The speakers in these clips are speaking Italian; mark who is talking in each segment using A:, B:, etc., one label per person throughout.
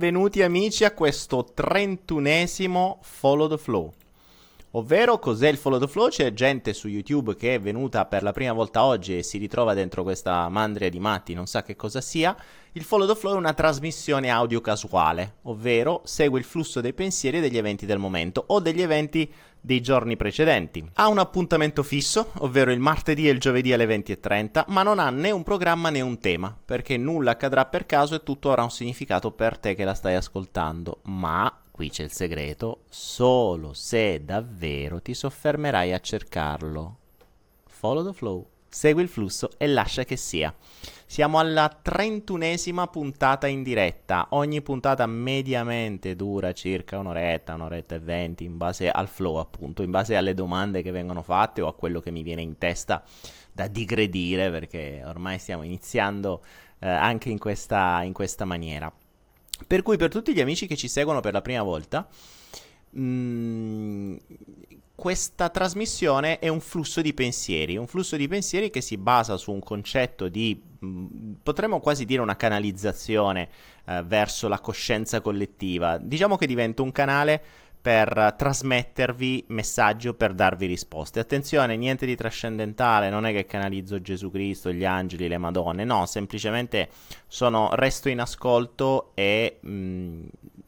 A: Benvenuti amici a questo trentunesimo Follow the Flow. Ovvero, cos'è il Follow the Flow? C'è gente su YouTube che è venuta per la prima volta oggi e si ritrova dentro questa mandria di matti, non sa che cosa sia. Il Follow the Flow è una trasmissione audio casuale, ovvero segue il flusso dei pensieri e degli eventi del momento o degli eventi dei giorni precedenti. Ha un appuntamento fisso, ovvero il martedì e il giovedì alle 20.30, ma non ha né un programma né un tema, perché nulla accadrà per caso e tutto avrà un significato per te che la stai ascoltando. Ma qui c'è il segreto, solo se davvero ti soffermerai a cercarlo. Follow the flow, segui il flusso e lascia che sia. Siamo alla trentunesima puntata in diretta. Ogni puntata mediamente dura circa un'oretta, un'oretta e venti, in base al flow, appunto, in base alle domande che vengono fatte o a quello che mi viene in testa da digredire, perché ormai stiamo iniziando eh, anche in questa, in questa maniera. Per cui per tutti gli amici che ci seguono per la prima volta, questa trasmissione è un flusso di pensieri, un flusso di pensieri che si basa su un concetto di, mm, potremmo quasi dire una canalizzazione eh, verso la coscienza collettiva. Diciamo che diventa un canale per trasmettervi messaggi o per darvi risposte. Attenzione, niente di trascendentale, non è che canalizzo Gesù Cristo, gli angeli, le Madonne, no, semplicemente sono, resto in ascolto e mh,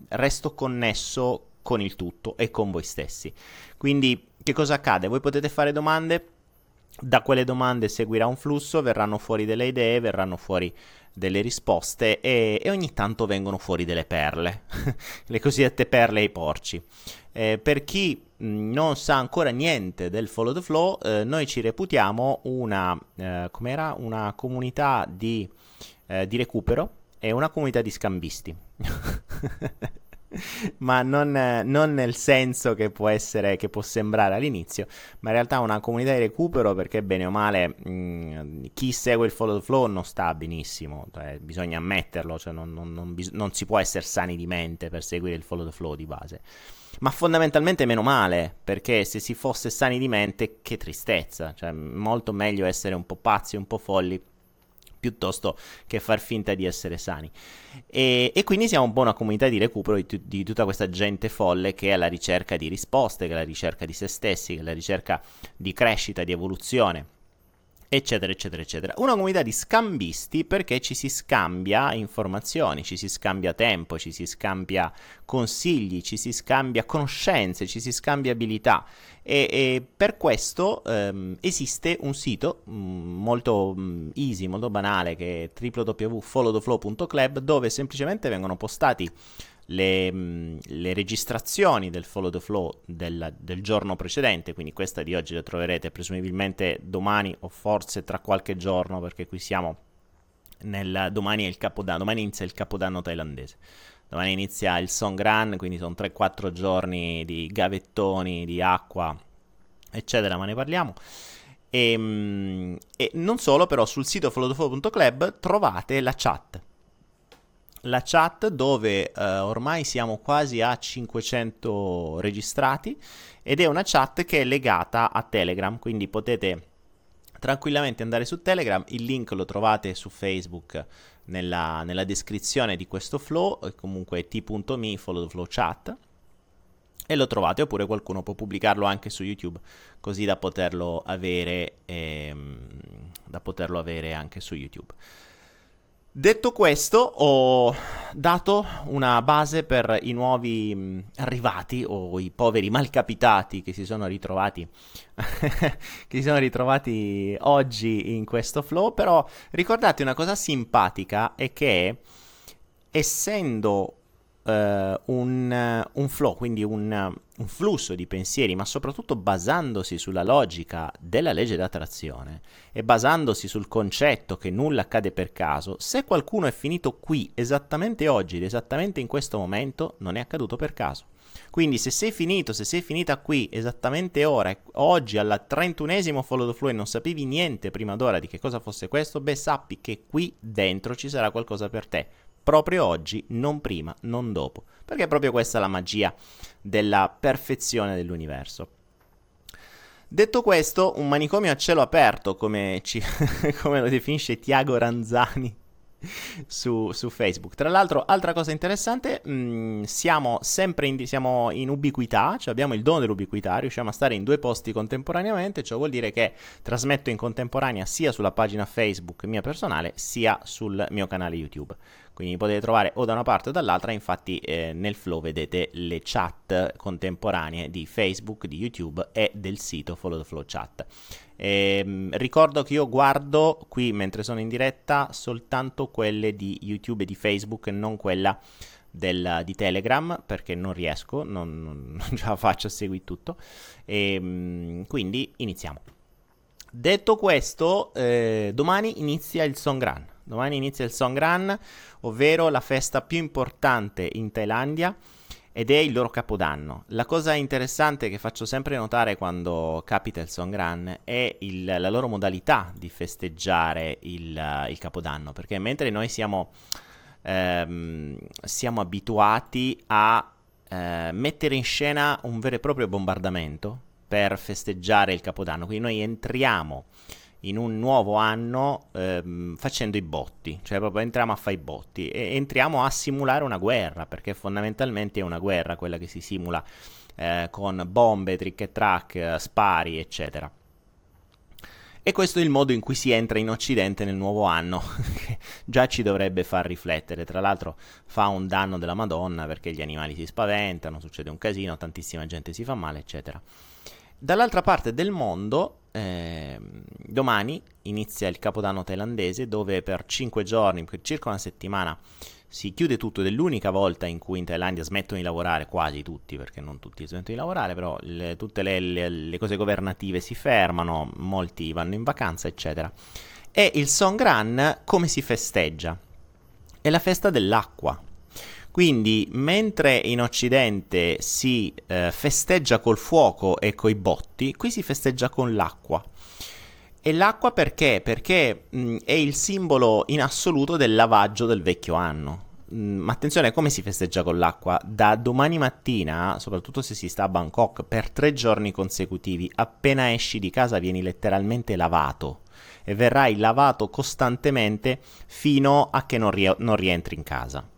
A: resto connesso con il tutto e con voi stessi. Quindi, che cosa accade? Voi potete fare domande, da quelle domande seguirà un flusso, verranno fuori delle idee, verranno fuori delle risposte e, e ogni tanto vengono fuori delle perle, le cosiddette perle ai porci. Eh, per chi non sa ancora niente del Follow the Flow, eh, noi ci reputiamo una, eh, una comunità di, eh, di recupero e una comunità di scambisti. ma non, non, nel senso che può essere, che può sembrare all'inizio, ma in realtà una comunità di recupero perché bene o male mh, chi segue il follow the flow non sta benissimo, cioè, bisogna ammetterlo, cioè non, non, bis- non, si può essere sani di mente per seguire il follow the flow di base. Ma fondamentalmente meno male, perché se si fosse sani di mente, che tristezza, cioè molto meglio essere un po' pazzi, un po' folli piuttosto che far finta di essere sani. E, e quindi siamo un po' una comunità di recupero di, di, tutta questa gente folle che è alla ricerca di risposte, che è alla ricerca di se stessi, che è alla ricerca di crescita, di evoluzione eccetera, eccetera, eccetera. Una comunità di scambisti perché ci si scambia informazioni, ci si scambia tempo, ci si scambia consigli, ci si scambia conoscenze, ci si scambia abilità. E, e per questo ehm, esiste un sito mh, mm, molto mh, mm, easy, molto banale, che è www.followtheflow.club, dove semplicemente vengono postati le, mm, le, registrazioni del follow the flow del, del, giorno precedente, quindi questa di oggi la troverete presumibilmente domani o forse tra qualche giorno, perché qui siamo nel, domani è il capodanno, domani inizia il capodanno thailandese. Domani inizia il Songran, quindi sono 3-4 giorni di gavettoni, di acqua, eccetera, ma ne parliamo. E, ehm, e non solo, però sul sito followtheflow.club trovate la chat la chat dove uh, ormai siamo quasi a 500 registrati ed è una chat che è legata a Telegram, quindi potete tranquillamente andare su Telegram, il link lo trovate su Facebook nella, nella descrizione di questo flow, comunque t.me follow flow chat e lo trovate oppure qualcuno può pubblicarlo anche su YouTube così da poterlo avere, ehm, da poterlo avere anche su YouTube. Detto questo, ho dato una base per i nuovi mh, arrivati o i poveri malcapitati che si sono ritrovati che si sono ritrovati oggi in questo flow, però ricordate una cosa simpatica è che essendo un, un, flow, quindi un, un, flusso di pensieri, ma soprattutto basandosi sulla logica della legge d'attrazione e basandosi sul concetto che nulla accade per caso, se qualcuno è finito qui esattamente oggi esattamente in questo momento, non è accaduto per caso. Quindi se sei finito, se sei finita qui esattamente ora, oggi alla 31esimo follow the flow e non sapevi niente prima d'ora di che cosa fosse questo, beh sappi che qui dentro ci sarà qualcosa per te proprio oggi, non prima, non dopo, perché è proprio questa la magia della perfezione dell'universo. Detto questo, un manicomio a cielo aperto, come, ci, come lo definisce Tiago Ranzani su, su, Facebook. Tra l'altro, altra cosa interessante, mh, mm, siamo sempre in, siamo in ubiquità, cioè abbiamo il dono dell'ubiquità, riusciamo a stare in due posti contemporaneamente, ciò vuol dire che trasmetto in contemporanea sia sulla pagina Facebook mia personale, sia sul mio canale YouTube. Quindi potete trovare o da una parte o dall'altra, infatti eh, nel flow vedete le chat contemporanee di Facebook, di YouTube e del sito Follow the Flow Chat. E, ehm, ricordo che io guardo qui mentre sono in diretta soltanto quelle di YouTube e di Facebook, non quella del, di Telegram perché non riesco, non, non, non ce la faccio a seguire tutto. E, ehm, quindi iniziamo. Detto questo, eh, domani inizia il Songran. Domani inizia il Songran, ovvero la festa più importante in Thailandia ed è il loro capodanno. La cosa interessante che faccio sempre notare quando capita il Songran è il, la loro modalità di festeggiare il, il capodanno, perché mentre noi siamo, ehm, siamo abituati a eh, mettere in scena un vero e proprio bombardamento per festeggiare il capodanno, quindi noi entriamo in un nuovo anno ehm, facendo i botti, cioè proprio entriamo a fare i botti e entriamo a simulare una guerra, perché fondamentalmente è una guerra quella che si simula eh, con bombe, trick e track, spari, eccetera. E questo è il modo in cui si entra in Occidente nel nuovo anno, che già ci dovrebbe far riflettere. Tra l'altro fa un danno della Madonna perché gli animali si spaventano, succede un casino, tantissima gente si fa male, eccetera. Dall'altra parte del mondo, eh, domani inizia il Capodanno thailandese dove per 5 giorni, per circa una settimana, si chiude tutto ed è l'unica volta in cui in Thailandia smettono di lavorare, quasi tutti, perché non tutti smettono di lavorare, però le, tutte le, le, le, cose governative si fermano, molti vanno in vacanza, eccetera. E il Songkran come si festeggia? È la festa dell'acqua. Quindi, mentre in Occidente si eh, festeggia col fuoco e coi botti, qui si festeggia con l'acqua. E l'acqua perché? Perché mh, è il simbolo in assoluto del lavaggio del vecchio anno. ma attenzione, come si festeggia con l'acqua? Da domani mattina, soprattutto se si sta a Bangkok, per tre giorni consecutivi, appena esci di casa vieni letteralmente lavato e verrai lavato costantemente fino a che non, rie- non rientri in casa.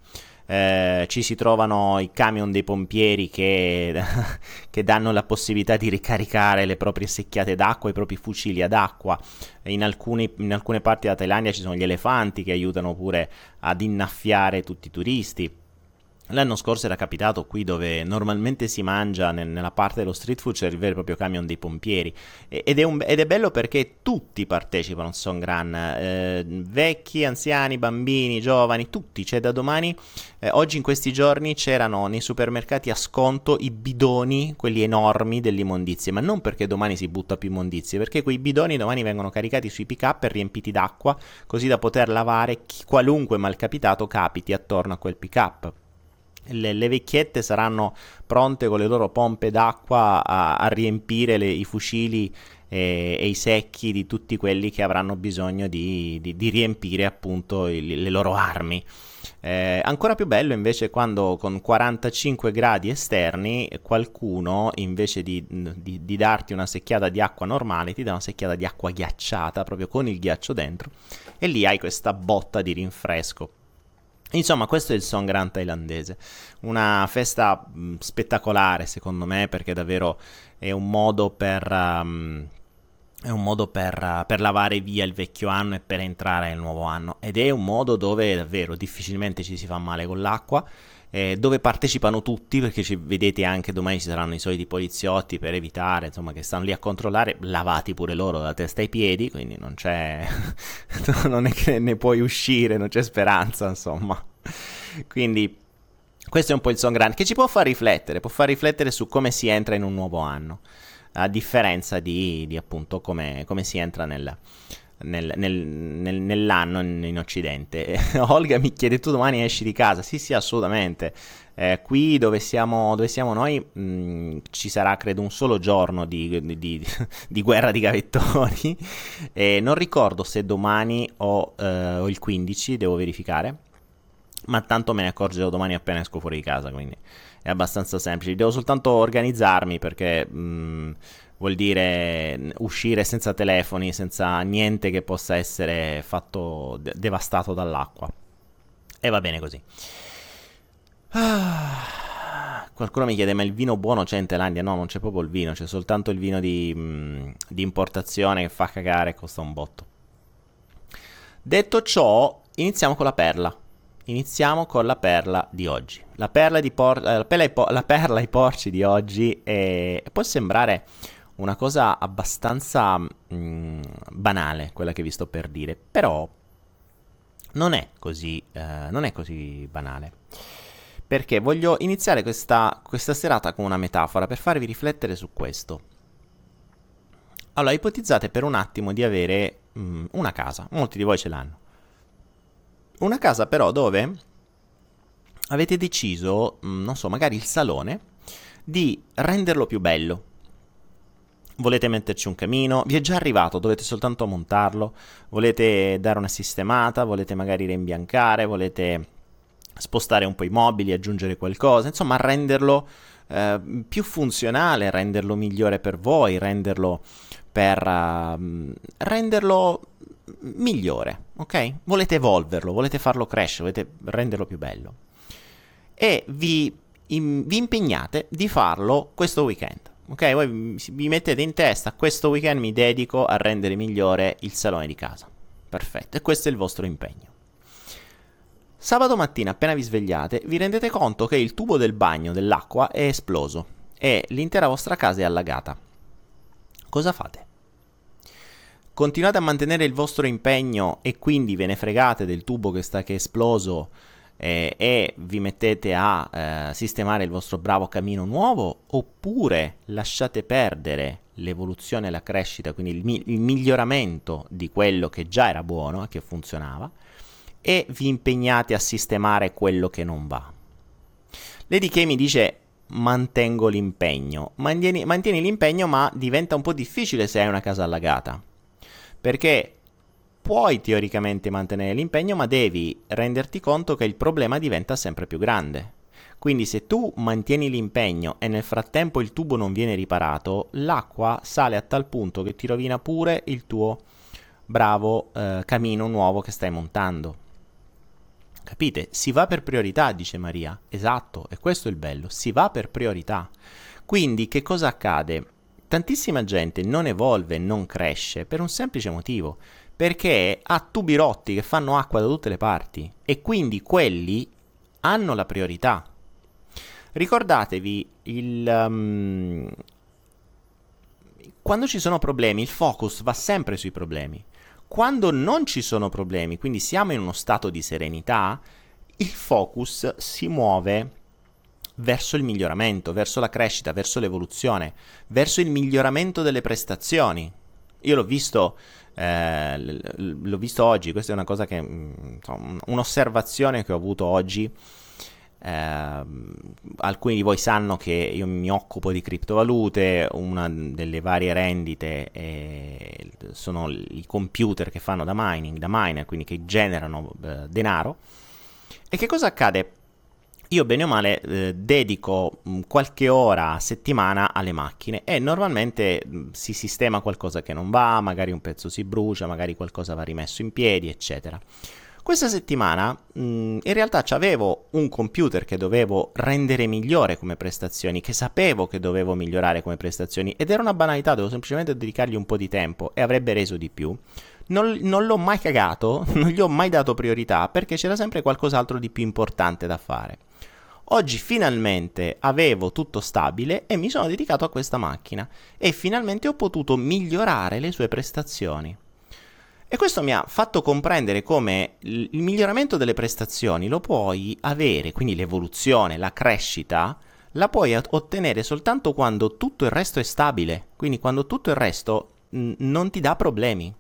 A: Eh, ci si trovano i camion dei pompieri che, che, danno la possibilità di ricaricare le proprie secchiate d'acqua, i propri fucili ad acqua. In, alcuni, in alcune parti della Thailandia ci sono gli elefanti che aiutano pure ad innaffiare tutti i turisti. L'anno scorso era capitato qui dove normalmente si mangia nel, nella parte dello street food c'è il vero e proprio camion dei pompieri. Ed è, un, ed è bello perché tutti partecipano al Songran, eh, vecchi, anziani, bambini, giovani, tutti, cioè da domani, eh, oggi in questi giorni c'erano nei supermercati a sconto i bidoni, quelli enormi dell'immondizia, ma non perché domani si butta più immondizie, perché quei bidoni domani vengono caricati sui pick up e riempiti d'acqua così da poter lavare chi, qualunque malcapitato capiti attorno a quel pick up le, le, vecchiette saranno pronte con le loro pompe d'acqua a, a riempire le, i fucili e, e, i secchi di tutti quelli che avranno bisogno di, di, di riempire appunto il, le loro armi. Eh, ancora più bello invece quando con 45 gradi esterni qualcuno invece di, di, di, darti una secchiata di acqua normale ti dà una secchiata di acqua ghiacciata proprio con il ghiaccio dentro e lì hai questa botta di rinfresco. Insomma, questo è il Songkran thailandese, una festa mm, spettacolare secondo me perché davvero è un modo per... Um, è un modo per, uh, per, lavare via il vecchio anno e per entrare nel nuovo anno. Ed è un modo dove davvero difficilmente ci si fa male con l'acqua eh, dove partecipano tutti, perché ci, vedete anche domani ci saranno i soliti poliziotti per evitare, insomma, che stanno lì a controllare, lavati pure loro da testa ai piedi, quindi non c'è, non è che ne puoi uscire, non c'è speranza, insomma. Quindi questo è un po' il song grande che ci può far riflettere, può far riflettere su come si entra in un nuovo anno, a differenza di, di appunto come, come si entra nel, nel, nel, nel, nell'anno in, in, Occidente. Olga mi chiede: Tu domani esci di casa? Sì, sì, assolutamente. Eh, qui dove siamo, dove siamo noi mh, mm, ci sarà credo un solo giorno di, di, di, di guerra di gavettoni. e non ricordo se domani o, eh, o il 15, devo verificare. Ma tanto me ne accorgerò domani appena esco fuori di casa, quindi è abbastanza semplice. Devo soltanto organizzarmi perché. Mh, mm, vuol dire uscire senza telefoni, senza niente che possa essere fatto de- devastato dall'acqua. E va bene così. Ah, qualcuno mi chiede: ma il vino buono c'è in Thailandia? No, non c'è proprio il vino, c'è soltanto il vino di, mh, di importazione che fa cagare e costa un botto. Detto ciò, iniziamo con la perla. Iniziamo con la perla di oggi. La perla, di por- eh, la perla, po- la perla ai porci di oggi è... può sembrare una cosa abbastanza mh, mm, banale, quella che vi sto per dire, però non è così, eh, non è così banale. Perché voglio iniziare questa, questa serata con una metafora per farvi riflettere su questo. Allora, ipotizzate per un attimo di avere mh, mm, una casa, molti di voi ce l'hanno una casa però dove avete deciso, mm, non so, magari il salone, di renderlo più bello. Volete metterci un camino, vi è già arrivato, dovete soltanto montarlo, volete dare una sistemata, volete magari rimbiancare, volete spostare un po' i mobili, aggiungere qualcosa, insomma renderlo eh, più funzionale, renderlo migliore per voi, renderlo per uh, renderlo migliore, ok? Volete evolverlo, volete farlo crescere, volete renderlo più bello. E vi, in, vi impegnate di farlo questo weekend. Ok, voi vi mettete in testa, questo weekend mi dedico a rendere migliore il salone di casa. Perfetto, e questo è il vostro impegno. Sabato mattina, appena vi svegliate, vi rendete conto che il tubo del bagno dell'acqua è esploso e l'intera vostra casa è allagata. Cosa fate? continuate a mantenere il vostro impegno e quindi ve ne fregate del tubo che, sta, che è esploso eh, e vi mettete a eh, sistemare il vostro bravo camino nuovo oppure lasciate perdere l'evoluzione e la crescita, quindi il, mi- il miglioramento di quello che già era buono e che funzionava e vi impegnate a sistemare quello che non va. Lady Kay mi dice mantengo l'impegno. Mantieni, mantieni, l'impegno ma diventa un po' difficile se hai una casa allagata perché puoi teoricamente mantenere l'impegno, ma devi renderti conto che il problema diventa sempre più grande. Quindi se tu mantieni l'impegno e nel frattempo il tubo non viene riparato, l'acqua sale a tal punto che ti rovina pure il tuo bravo eh, camino nuovo che stai montando. Capite? Si va per priorità, dice Maria. Esatto, e questo è il bello, si va per priorità. Quindi che cosa accade? Tantissima gente non evolve, non cresce per un semplice motivo, perché ha tubi rotti che fanno acqua da tutte le parti e quindi quelli hanno la priorità. Ricordatevi, il, um, quando ci sono problemi il focus va sempre sui problemi. Quando non ci sono problemi, quindi siamo in uno stato di serenità, il focus si muove verso il miglioramento, verso la crescita, verso l'evoluzione, verso il miglioramento delle prestazioni. Io l'ho visto, eh, l'ho visto oggi, questa è una cosa che, mm, insomma, un'osservazione che ho avuto oggi. Eh, alcuni di voi sanno che io mi occupo di criptovalute, una delle varie rendite è, sono i computer che fanno da mining, da miner, quindi che generano eh, denaro. E che cosa accade? Io bene o male eh, dedico mm, qualche ora a settimana alle macchine e normalmente mm, si sistema qualcosa che non va, magari un pezzo si brucia, magari qualcosa va rimesso in piedi, eccetera. Questa settimana mh, mm, in realtà avevo un computer che dovevo rendere migliore come prestazioni, che sapevo che dovevo migliorare come prestazioni ed era una banalità, dovevo semplicemente dedicargli un po' di tempo e avrebbe reso di più. Non, non l'ho mai cagato, non gli ho mai dato priorità perché c'era sempre qualcos'altro di più importante da fare. Oggi finalmente avevo tutto stabile e mi sono dedicato a questa macchina e finalmente ho potuto migliorare le sue prestazioni. E questo mi ha fatto comprendere come il miglioramento delle prestazioni lo puoi avere, quindi l'evoluzione, la crescita, la puoi ottenere soltanto quando tutto il resto è stabile, quindi quando tutto il resto non ti dà problemi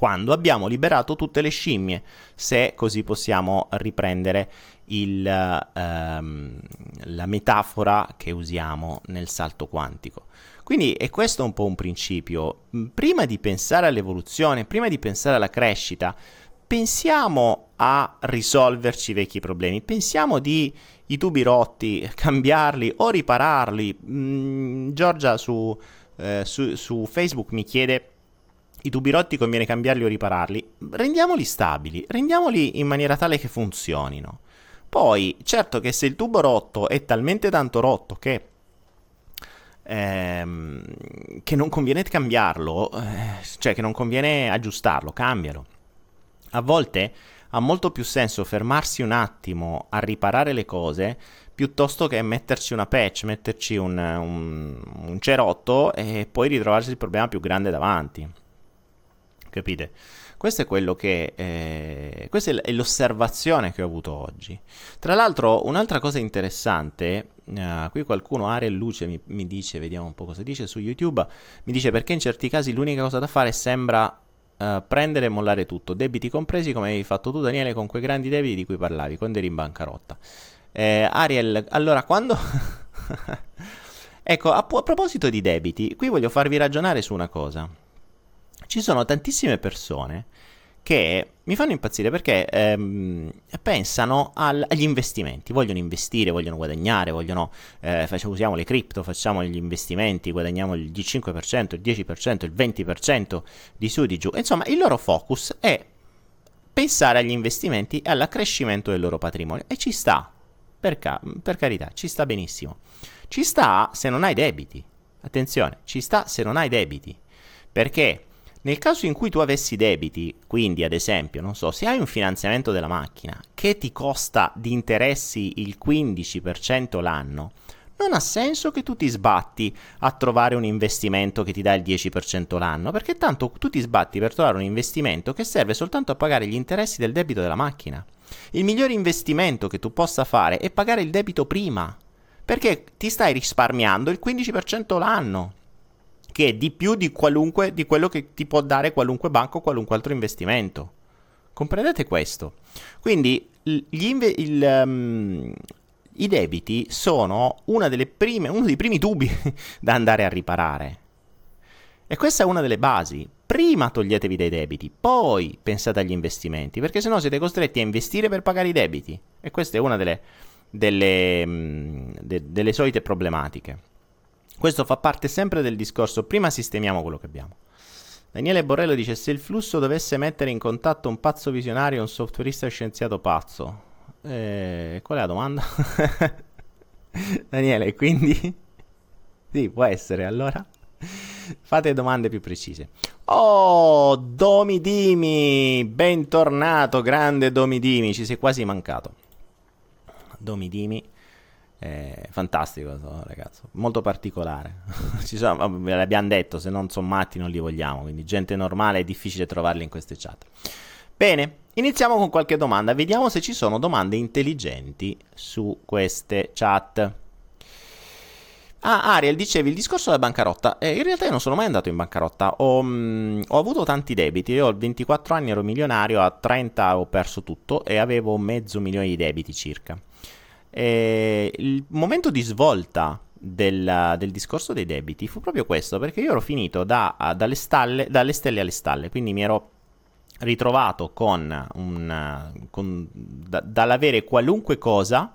A: quando abbiamo liberato tutte le scimmie, se così possiamo riprendere il, ehm, la metafora che usiamo nel salto quantico. Quindi è questo un po' un principio. Prima di pensare all'evoluzione, prima di pensare alla crescita, pensiamo a risolverci i vecchi problemi, pensiamo di i tubi rotti, cambiarli o ripararli. Mm, Giorgia su eh, su, su Facebook mi chiede i tubi rotti conviene cambiarli o ripararli, rendiamoli stabili, rendiamoli in maniera tale che funzionino. Poi, certo che se il tubo rotto è talmente tanto rotto che, ehm, che non conviene cambiarlo, eh, cioè che non conviene aggiustarlo, cambialo. A volte ha molto più senso fermarsi un attimo a riparare le cose piuttosto che metterci una patch, metterci un, un, un cerotto e poi ritrovarsi il problema più grande davanti. Capite? Questo è quello che. Eh, questa è l'osservazione che ho avuto oggi. Tra l'altro, un'altra cosa interessante. Uh, qui qualcuno, Ariel Luce, mi, mi, dice, vediamo un po' cosa dice su YouTube. Mi dice perché in certi casi l'unica cosa da fare sembra uh, prendere e mollare tutto, debiti compresi, come avevi fatto tu, Daniele, con quei grandi debiti di cui parlavi quando eri in bancarotta. Eh, Ariel, allora quando. ecco, a, a proposito di debiti, qui voglio farvi ragionare su una cosa ci sono tantissime persone che mi fanno impazzire perché ehm, pensano al, agli investimenti, vogliono investire, vogliono guadagnare, vogliono, eh, facciamo, usiamo le cripto, facciamo gli investimenti, guadagniamo il 5%, il 10%, il 20% di su e di giù. Insomma, il loro focus è pensare agli investimenti e all'accrescimento del loro patrimonio e ci sta, per, ca- per carità, ci sta benissimo. Ci sta se non hai debiti. Attenzione, ci sta se non hai debiti. Perché nel caso in cui tu avessi debiti, quindi ad esempio, non so, se hai un finanziamento della macchina che ti costa di interessi il 15% l'anno, non ha senso che tu ti sbatti a trovare un investimento che ti dà il 10% l'anno, perché tanto tu ti sbatti per trovare un investimento che serve soltanto a pagare gli interessi del debito della macchina. Il migliore investimento che tu possa fare è pagare il debito prima, perché ti stai risparmiando il 15% l'anno che è di più di, di quello che ti può dare qualunque banco o qualunque altro investimento. Comprendete questo? Quindi inve- il, um, i debiti sono prime, uno dei primi tubi da andare a riparare. E questa è una delle basi. Prima toglietevi dai debiti, poi pensate agli investimenti, perché sennò siete costretti a investire per pagare i debiti. E questa è una delle, delle, mm, de, delle solite problematiche. Questo fa parte sempre del discorso, prima sistemiamo quello che abbiamo. Daniele Borrello dice: Se il flusso dovesse mettere in contatto un pazzo visionario un softwareista scienziato pazzo, eh, qual è la domanda? Daniele, quindi? sì, può essere allora. Fate domande più precise. Oh, Domidimi, bentornato, grande Domidimi, ci sei quasi mancato. Domidimi eh, fantastico, ragazzo, molto particolare. Ci sono, ve l'abbiamo detto, se non sono matti non li vogliamo, quindi gente normale è difficile trovarli in queste chat. Bene, iniziamo con qualche domanda, vediamo se ci sono domande intelligenti su queste chat. Ah, Ariel, dicevi il discorso della bancarotta. Eh, in realtà io non sono mai andato in bancarotta. Ho, mh, mm, ho, avuto tanti debiti. Io a 24 anni ero milionario, a 30 ho perso tutto e avevo mezzo milione di debiti circa. E il momento di svolta del, del, discorso dei debiti fu proprio questo, perché io ero finito da, dalle, stalle, dalle stelle alle stalle, quindi mi ero ritrovato con, un, con da, dall'avere qualunque cosa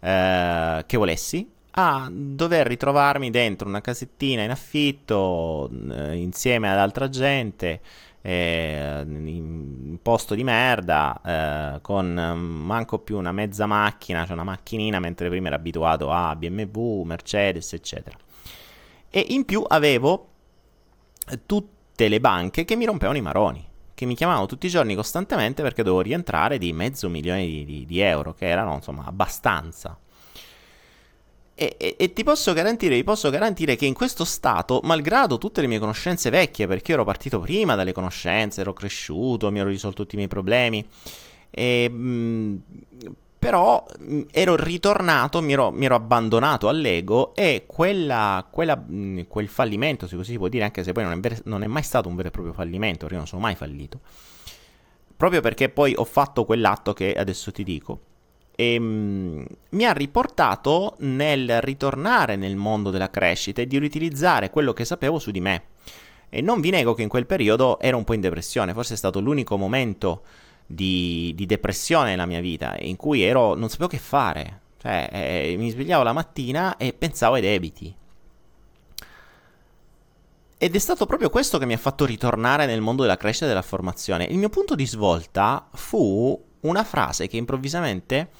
A: eh, che volessi a dover ritrovarmi dentro una casettina in affitto eh, insieme ad altra gente eh, in posto di merda, eh, con manco più una mezza macchina, cioè una macchinina, mentre prima ero abituato a BMW, Mercedes, eccetera. E in più avevo tutte le banche che mi rompevano i maroni, che mi chiamavano tutti i giorni costantemente perché dovevo rientrare di mezzo milione di, di, di euro, che erano insomma abbastanza. E, e, e, ti posso garantire, vi posso garantire che in questo stato, malgrado tutte le mie conoscenze vecchie, perché ero partito prima dalle conoscenze, ero cresciuto, mi ero risolto tutti i miei problemi, e, mh, mm, però mh, mm, ero ritornato, mi ero, mi ero, abbandonato all'ego e quella, quella, mh, mm, quel fallimento, se così si può dire, anche se poi non è, ver- non è mai stato un vero e proprio fallimento, perché io non sono mai fallito, proprio perché poi ho fatto quell'atto che adesso ti dico e, um, mi ha riportato nel ritornare nel mondo della crescita e di riutilizzare quello che sapevo su di me. E non vi nego che in quel periodo ero un po' in depressione, forse è stato l'unico momento di, di depressione nella mia vita in cui ero, non sapevo che fare. Cioè, eh, mi svegliavo la mattina e pensavo ai debiti. ed è stato proprio questo che mi ha fatto ritornare nel mondo della crescita e della formazione. Il mio punto di svolta fu una frase che improvvisamente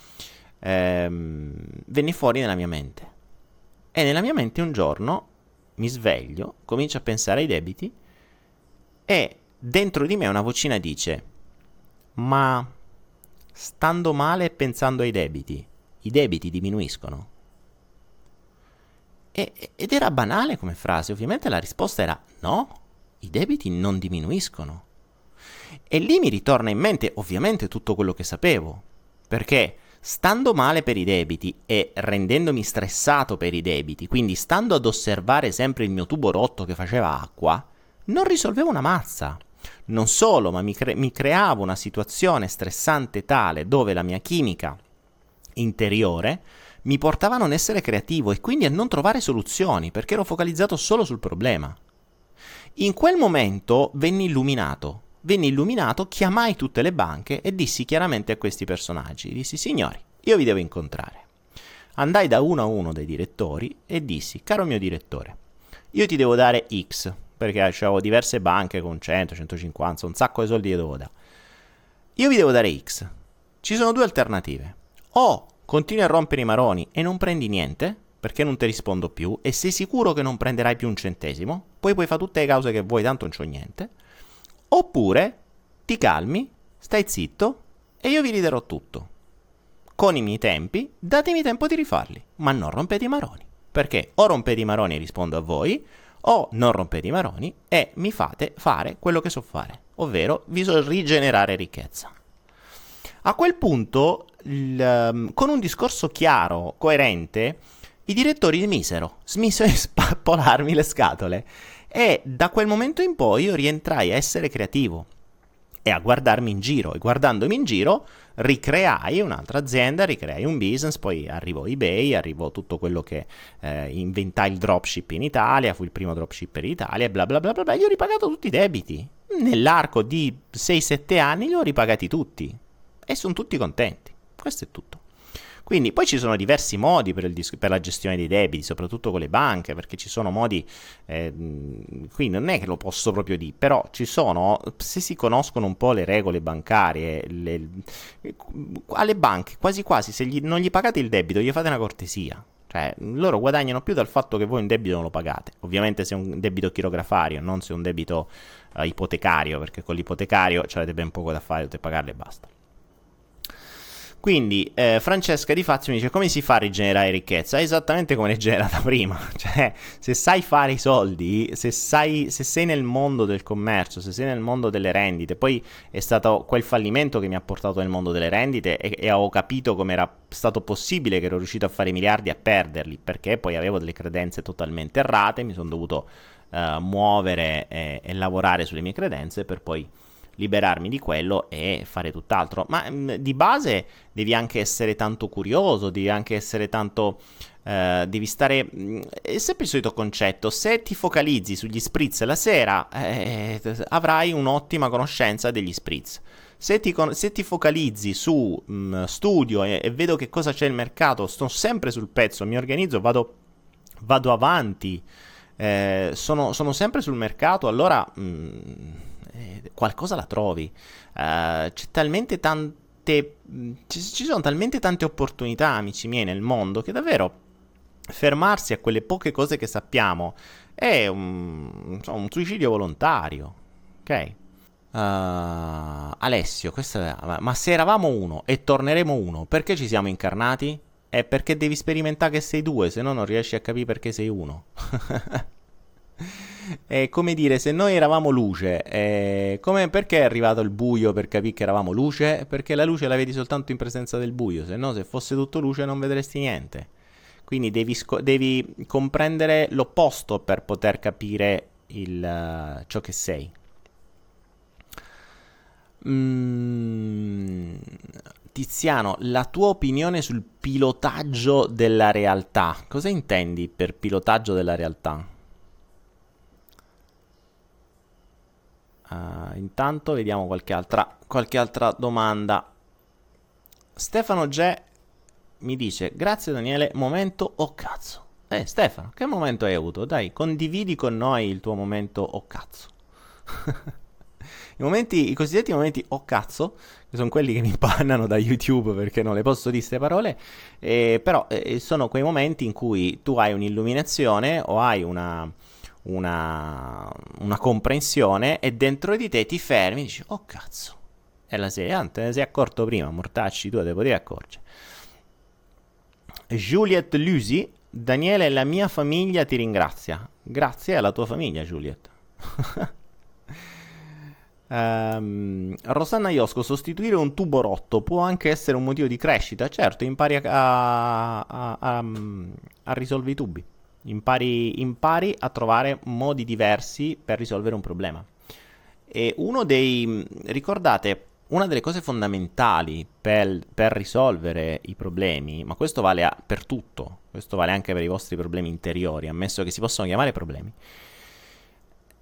A: ehm, venne fuori nella mia mente. E nella mia mente un giorno mi sveglio, comincio a pensare ai debiti e dentro di me una vocina dice, ma stando male e pensando ai debiti, i debiti diminuiscono? E, ed era banale come frase, ovviamente la risposta era no, i debiti non diminuiscono. E lì mi ritorna in mente ovviamente tutto quello che sapevo, perché stando male per i debiti e rendendomi stressato per i debiti, quindi stando ad osservare sempre il mio tubo rotto che faceva acqua, non risolvevo una mazza. Non solo, ma mi, cre- mi creavo una situazione stressante tale dove la mia chimica interiore mi portava a non essere creativo e quindi a non trovare soluzioni perché ero focalizzato solo sul problema. In quel momento venni illuminato. Venni illuminato, chiamai tutte le banche e dissi chiaramente a questi personaggi, dissi signori, io vi devo incontrare. Andai da uno a uno dei direttori e dissi, caro mio direttore, io ti devo dare X, perché avevo diverse banche con 100, 150, un sacco di soldi che devo dare. Io vi devo dare X. Ci sono due alternative. O continui a rompere i maroni e non prendi niente, perché non ti rispondo più, e sei sicuro che non prenderai più un centesimo, poi puoi fare tutte le cause che vuoi, tanto non c'ho niente, oppure ti calmi, stai zitto e io vi riderò tutto. Con i miei tempi, datemi tempo di rifarli, ma non rompete i maroni, perché o rompete i maroni e rispondo a voi, o non rompete i maroni e mi fate fare quello che so fare, ovvero vi so rigenerare ricchezza. A quel punto il, um, con un discorso chiaro, coerente, i direttori smisero, smisero di spappolarmi le scatole. E da quel momento in poi io rientrai a essere creativo e a guardarmi in giro. E guardandomi in giro ricreai un'altra azienda, ricreai un business, poi arrivò eBay, arrivò tutto quello che eh, inventai il dropship in Italia, fu il primo dropshipper in Italia, bla bla bla bla bla. Io ho ripagato tutti i debiti. Nell'arco di 6-7 anni li ho ripagati tutti. E sono tutti contenti. Questo è tutto. Quindi poi ci sono diversi modi per, dis- per, la gestione dei debiti, soprattutto con le banche, perché ci sono modi, eh, qui non è che lo posso proprio dire, però ci sono, se si conoscono un po' le regole bancarie, le, alle banche quasi quasi se gli, non gli pagate il debito gli fate una cortesia. Cioè, loro guadagnano più dal fatto che voi un debito non lo pagate. Ovviamente se è un debito chirografario, non se è un debito uh, ipotecario, perché con l'ipotecario avete ben poco da fare, dovete pagarle e basta. Quindi eh, Francesca di Fazio mi dice come si fa a rigenerare ricchezza? Esattamente come l'hai generata prima, cioè se sai fare i soldi, se, sai, se sei nel mondo del commercio, se sei nel mondo delle rendite, poi è stato quel fallimento che mi ha portato nel mondo delle rendite e, e ho capito come era stato possibile che ero riuscito a fare miliardi a perderli, perché poi avevo delle credenze totalmente errate, mi sono dovuto uh, muovere e, e lavorare sulle mie credenze per poi liberarmi di quello e fare tutt'altro. Ma mh, mm, di base devi anche essere tanto curioso, devi anche essere tanto... Uh, devi stare. Mh, mm, è sempre il solito concetto. Se ti focalizzi sugli spritz la sera, eh, avrai un'ottima conoscenza degli spritz. Se ti, con- se ti focalizzi su mh, mm, studio e-, e, vedo che cosa c'è nel mercato, sto sempre sul pezzo, mi organizzo, vado, vado avanti, eh, sono, sono, sempre sul mercato, allora eh, qualcosa la trovi. Uh, c'è talmente tante. Ci, ci sono talmente tante opportunità, amici miei, nel mondo che davvero fermarsi a quelle poche cose che sappiamo è un, insomma, un suicidio volontario. Ok? Uh, Alessio, è, ma se eravamo uno e torneremo uno, perché ci siamo incarnati? È perché devi sperimentare che sei due, se no non riesci a capire perché sei uno. È come dire, se noi eravamo luce, come, perché è arrivato il buio per capire che eravamo luce? Perché la luce la vedi soltanto in presenza del buio, se no se fosse tutto luce non vedresti niente. Quindi devi, sco- devi comprendere l'opposto per poter capire il, uh, ciò che sei. Mm, Tiziano, la tua opinione sul pilotaggio della realtà. Cosa intendi per pilotaggio della realtà? Uh, intanto vediamo qualche altra, qualche altra domanda. Stefano G mi dice: Grazie Daniele, momento. Oh cazzo, Eh, Stefano, che momento hai avuto? Dai, condividi con noi il tuo momento oh cazzo. I, momenti, I cosiddetti momenti oh cazzo, che sono quelli che mi bannano da YouTube perché non le posso dire queste parole, eh, però eh, sono quei momenti in cui tu hai un'illuminazione o hai una, una, una comprensione e dentro di te ti fermi e dici oh cazzo. E la serie, ah, te ne sei accorto prima, mortacci, tu te potevi accorgere. Juliet Lusi, Daniele, la mia famiglia ti ringrazia. Grazie alla tua famiglia, Juliet. um, Rosanna Iosco, sostituire un tubo rotto può anche essere un motivo di crescita. Certo, impari a, a, a, a risolvere i tubi. Impari, impari a trovare modi diversi per risolvere un problema. E uno dei... ricordate, una delle cose fondamentali per, per, risolvere i problemi, ma questo vale a, per tutto, questo vale anche per i vostri problemi interiori, ammesso che si possano chiamare problemi,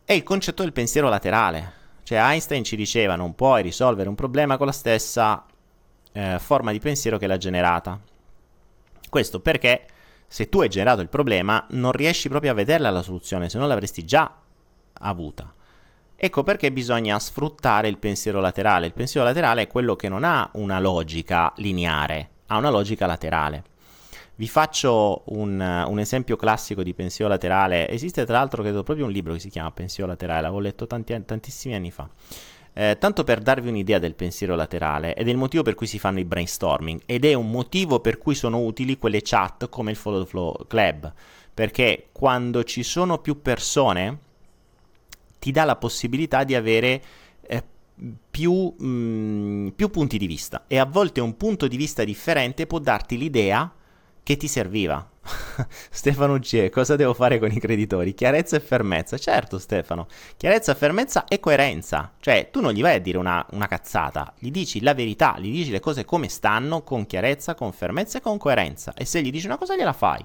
A: è il concetto del pensiero laterale. Cioè Einstein ci diceva non puoi risolvere un problema con la stessa eh, forma di pensiero che l'ha generata. Questo perché se tu hai generato il problema non riesci proprio a vederla la soluzione, se non l'avresti già avuta. Ecco perché bisogna sfruttare il pensiero laterale. Il pensiero laterale è quello che non ha una logica lineare, ha una logica laterale. Vi faccio un, un, esempio classico di pensiero laterale. Esiste tra l'altro, credo, proprio un libro che si chiama Pensiero laterale, l'avevo letto tanti, tantissimi anni fa. Eh, tanto per darvi un'idea del pensiero laterale ed è il motivo per cui si fanno i brainstorming ed è un motivo per cui sono utili quelle chat come il Follow the Flow Club perché quando ci sono più persone ti dà la possibilità di avere eh, più, mh, mm, più punti di vista e a volte un punto di vista differente può darti l'idea che ti serviva. Stefano G, cosa devo fare con i creditori? Chiarezza e fermezza. Certo, Stefano, chiarezza, fermezza e coerenza. Cioè, tu non gli vai a dire una, una, cazzata, gli dici la verità, gli dici le cose come stanno, con chiarezza, con fermezza e con coerenza. E se gli dici una cosa, gliela fai.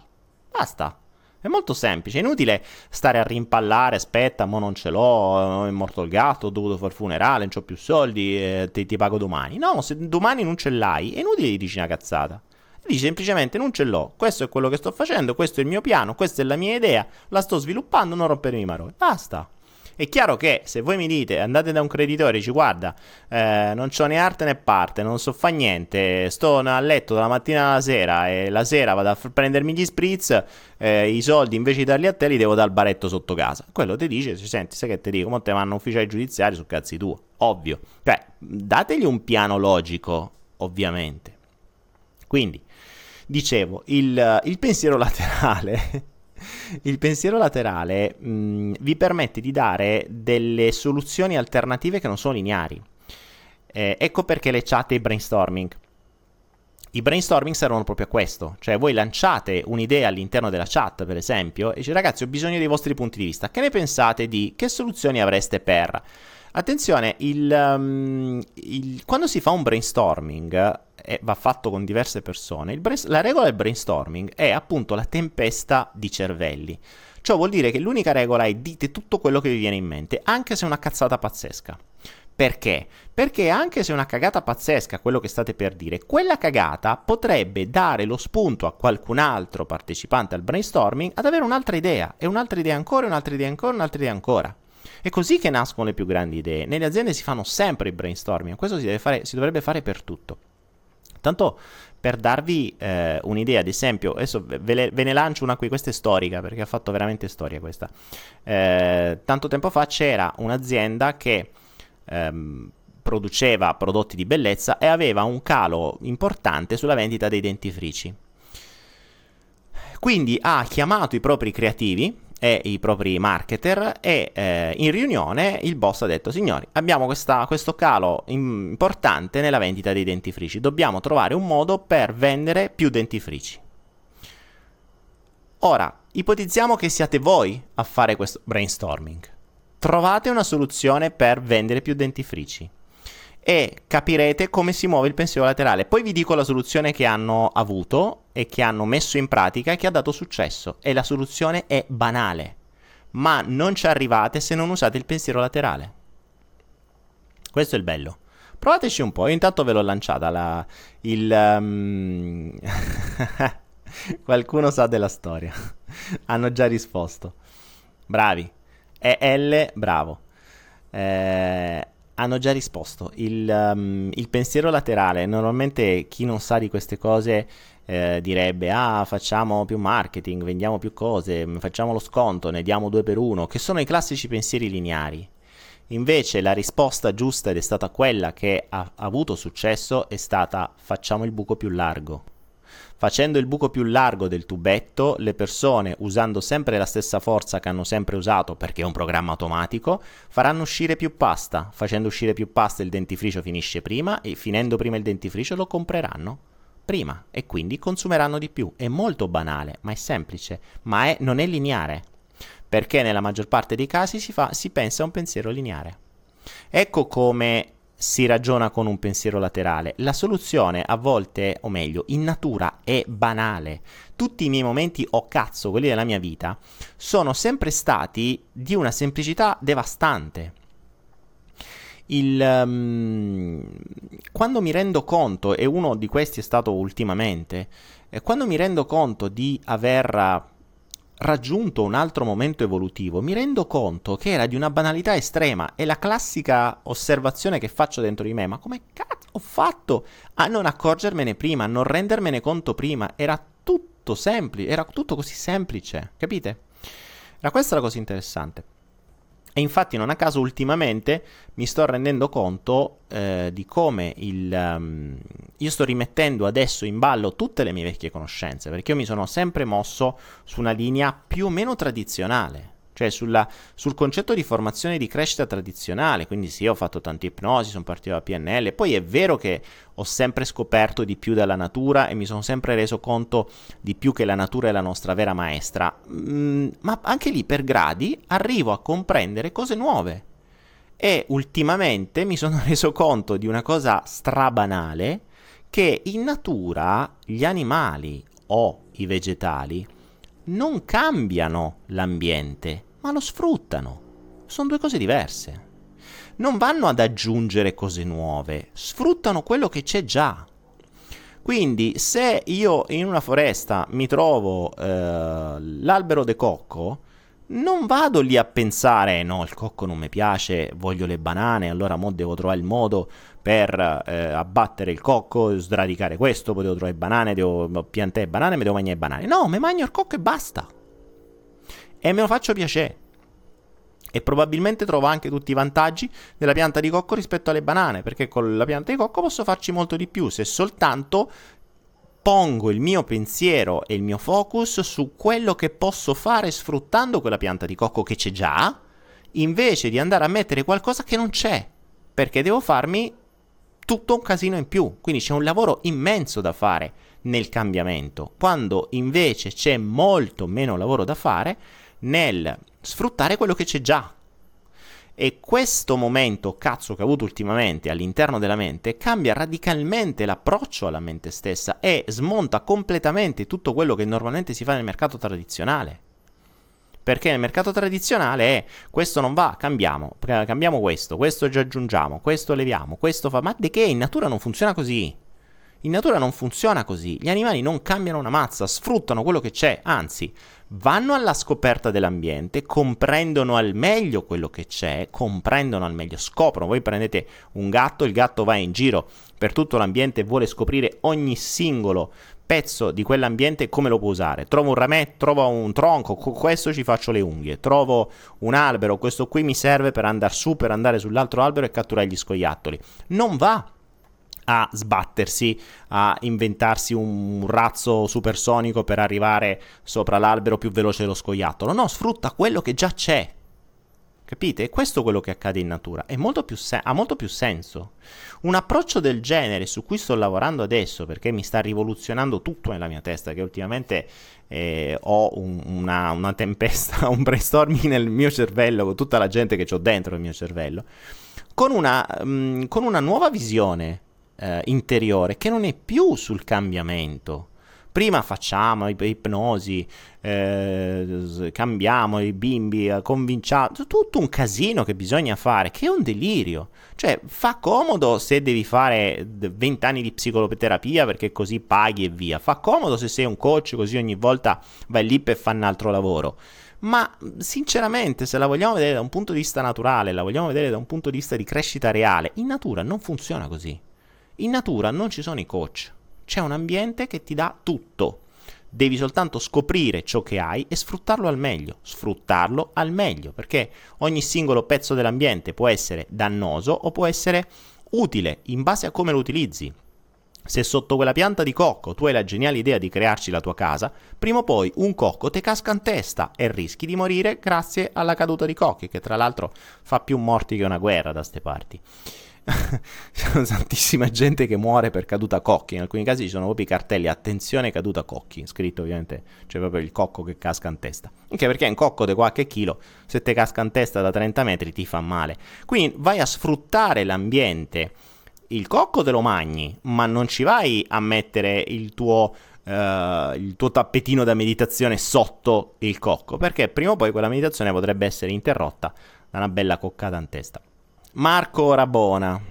A: Basta. È molto semplice, è inutile stare a rimpallare, aspetta, mo non ce l'ho, è morto il gatto, ho dovuto far funerale, non ho più soldi, eh, ti, ti, pago domani. No, se domani non ce l'hai, è inutile che dici una cazzata. Dici semplicemente non ce l'ho, questo è quello che sto facendo, questo è il mio piano, questa è la mia idea, la sto sviluppando, non rompermi i maroni. Basta. È chiaro che se voi mi dite andate da un creditore e dici guarda eh, non c'ho né arte né parte, non so fa niente, sto a letto dalla mattina alla sera e la sera vado a f- prendermi gli spritz, eh, i soldi invece di darli a te li devo dare al baretto sotto casa. Quello ti dice, senti, sai che ti dico, mo te vanno ufficiali giudiziari su cazzi tuo, ovvio. Cioè, dategli un piano logico, ovviamente. Quindi, dicevo, il, il pensiero laterale il pensiero laterale mh, mm, vi permette di dare delle soluzioni alternative che non sono lineari. Eh, ecco perché le chat e i brainstorming. I brainstorming servono proprio a questo, cioè voi lanciate un'idea all'interno della chat, per esempio, e dice ragazzi ho bisogno dei vostri punti di vista, che ne pensate di che soluzioni avreste per... Attenzione, il, um, il, quando si fa un brainstorming e va fatto con diverse persone, brain, la regola del brainstorming è appunto la tempesta di cervelli. Ciò vuol dire che l'unica regola è dite tutto quello che vi viene in mente, anche se è una cazzata pazzesca. Perché? Perché anche se è una cagata pazzesca quello che state per dire, quella cagata potrebbe dare lo spunto a qualcun altro partecipante al brainstorming ad avere un'altra idea, e un'altra idea ancora, un'altra idea ancora, un'altra idea ancora. È così che nascono le più grandi idee. Nelle aziende si fanno sempre i brainstorming, questo si, fare, si dovrebbe fare per tutto. Tanto per darvi eh, un'idea, ad esempio, adesso ve, le, ve, ne lancio una qui, questa è storica perché ha fatto veramente storia questa. Eh, tanto tempo fa c'era un'azienda che ehm, produceva prodotti di bellezza e aveva un calo importante sulla vendita dei dentifrici. Quindi ha chiamato i propri creativi e i propri marketer e eh, in riunione il boss ha detto signori abbiamo questa, questo calo importante nella vendita dei dentifrici. Dobbiamo trovare un modo per vendere più dentifrici. Ora ipotizziamo che siate voi a fare questo brainstorming. Trovate una soluzione per vendere più dentifrici e capirete come si muove il pensiero laterale. Poi vi dico la soluzione che hanno avuto e che hanno messo in pratica e che ha dato successo. E la soluzione è banale, ma non ci arrivate se non usate il pensiero laterale. Questo è il bello. Provateci un po', io intanto ve l'ho lanciata la, il... Um... Qualcuno sa della storia. Hanno già risposto. Bravi. E L, bravo. Eh, hanno già risposto. Il, um, il, pensiero laterale, normalmente chi non sa di queste cose eh, direbbe ah facciamo più marketing, vendiamo più cose, facciamo lo sconto, ne diamo due per uno, che sono i classici pensieri lineari. Invece la risposta giusta ed è stata quella che ha, ha avuto successo è stata facciamo il buco più largo. Facendo il buco più largo del tubetto, le persone, usando sempre la stessa forza che hanno sempre usato perché è un programma automatico, faranno uscire più pasta. Facendo uscire più pasta il dentifricio finisce prima e finendo prima il dentifricio lo compreranno prima e quindi consumeranno di più. È molto banale, ma è semplice, ma è, non è lineare perché nella maggior parte dei casi si, fa, si pensa a un pensiero lineare. Ecco come si ragiona con un pensiero laterale. La soluzione a volte, o meglio, in natura è banale. Tutti i miei momenti o oh cazzo, quelli della mia vita, sono sempre stati di una semplicità devastante. Il, um, quando mi rendo conto, e uno di questi è stato ultimamente, eh, quando mi rendo conto di aver raggiunto un altro momento evolutivo, mi rendo conto che era di una banalità estrema. È la classica osservazione che faccio dentro di me. Ma come cazzo ho fatto a non accorgermene prima, a non rendermene conto prima? Era tutto semplice, era tutto così semplice, capite? Era questa la cosa interessante. E infatti non a caso ultimamente mi sto rendendo conto eh, di come il, um, io sto rimettendo adesso in ballo tutte le mie vecchie conoscenze, perché io mi sono sempre mosso su una linea più o meno tradizionale cioè sulla, sul concetto di formazione di crescita tradizionale. Quindi sì, ho fatto tante ipnosi, sono partito da PNL, poi è vero che ho sempre scoperto di più dalla natura e mi sono sempre reso conto di più che la natura è la nostra vera maestra, mm, ma anche lì per gradi arrivo a comprendere cose nuove. E ultimamente mi sono reso conto di una cosa strabanale, che in natura gli animali o i vegetali non cambiano l'ambiente, ma lo sfruttano. Sono due cose diverse. Non vanno ad aggiungere cose nuove, sfruttano quello che c'è già. Quindi se io in una foresta mi trovo eh, l'albero de cocco, non vado lì a pensare no, il cocco non mi piace, voglio le banane, allora mo devo trovare il modo per eh, abbattere il cocco, sradicare questo, poi devo trovare banane, devo piantare banane, mi devo mangiare banane. No, mi mangio il cocco e basta e me lo faccio piacere. E probabilmente trovo anche tutti i vantaggi della pianta di cocco rispetto alle banane, perché con la pianta di cocco posso farci molto di più se soltanto pongo il mio pensiero e il mio focus su quello che posso fare sfruttando quella pianta di cocco che c'è già, invece di andare a mettere qualcosa che non c'è, perché devo farmi tutto un casino in più. Quindi c'è un lavoro immenso da fare nel cambiamento, quando invece c'è molto meno lavoro da fare nel sfruttare quello che c'è già. E questo momento cazzo che ho avuto ultimamente all'interno della mente cambia radicalmente l'approccio alla mente stessa e smonta completamente tutto quello che normalmente si fa nel mercato tradizionale. Perché nel mercato tradizionale è questo non va, cambiamo, cambiamo questo, questo già aggiungiamo, questo leviamo, questo fa. Ma di che? In natura non funziona così. In natura non funziona così. Gli animali non cambiano una mazza, sfruttano quello che c'è, anzi, vanno alla scoperta dell'ambiente, comprendono al meglio quello che c'è, comprendono al meglio, scoprono. Voi prendete un gatto, il gatto va in giro per tutto l'ambiente e vuole scoprire ogni singolo pezzo di quell'ambiente come lo può usare. Trovo un rametto, trovo un tronco, con questo ci faccio le unghie. Trovo un albero, questo qui mi serve per andare su, per andare sull'altro albero e catturare gli scoiattoli. Non va a sbattersi, a inventarsi un razzo supersonico per arrivare sopra l'albero più veloce dello scoiattolo. No, sfrutta quello che già c'è. Capite? E questo è quello che accade in natura. Molto se- ha molto più senso. Un approccio del genere su cui sto lavorando adesso, perché mi sta rivoluzionando tutto nella mia testa, che ultimamente eh, ho un, una, una tempesta, un brainstorming nel mio cervello, con tutta la gente che ho dentro il mio cervello, con una, mh, mm, con una nuova visione eh, interiore che non è più sul cambiamento. Prima facciamo ipnosi, eh, cambiamo i bimbi, eh, convinciamo, tutto un casino che bisogna fare, che è un delirio. Cioè, fa comodo se devi fare 20 anni di psicoterapia perché così paghi e via. Fa comodo se sei un coach così ogni volta vai lì per fare un altro lavoro. Ma sinceramente, se la vogliamo vedere da un punto di vista naturale, la vogliamo vedere da un punto di vista di crescita reale, in natura non funziona così. In natura non ci sono i coach, c'è un ambiente che ti dà tutto. Devi soltanto scoprire ciò che hai e sfruttarlo al meglio, sfruttarlo al meglio, perché ogni singolo pezzo dell'ambiente può essere dannoso o può essere utile in base a come lo utilizzi. Se sotto quella pianta di cocco tu hai la geniale idea di crearci la tua casa, prima o poi un cocco ti casca in testa e rischi di morire grazie alla caduta di cocchi, che tra l'altro fa più morti che una guerra da ste parti. C'è tantissima gente che muore per caduta cocchi. In alcuni casi ci sono proprio i cartelli attenzione caduta cocchi. Scritto ovviamente c'è proprio il cocco che casca in testa. Anche perché un cocco di qualche chilo, se te casca in testa da 30 metri ti fa male. Quindi vai a sfruttare l'ambiente il cocco te lo magni, ma non ci vai a mettere il tuo, uh, il tuo tappetino da meditazione sotto il cocco, perché prima o poi quella meditazione potrebbe essere interrotta da una bella coccata in testa. Marco Rabona,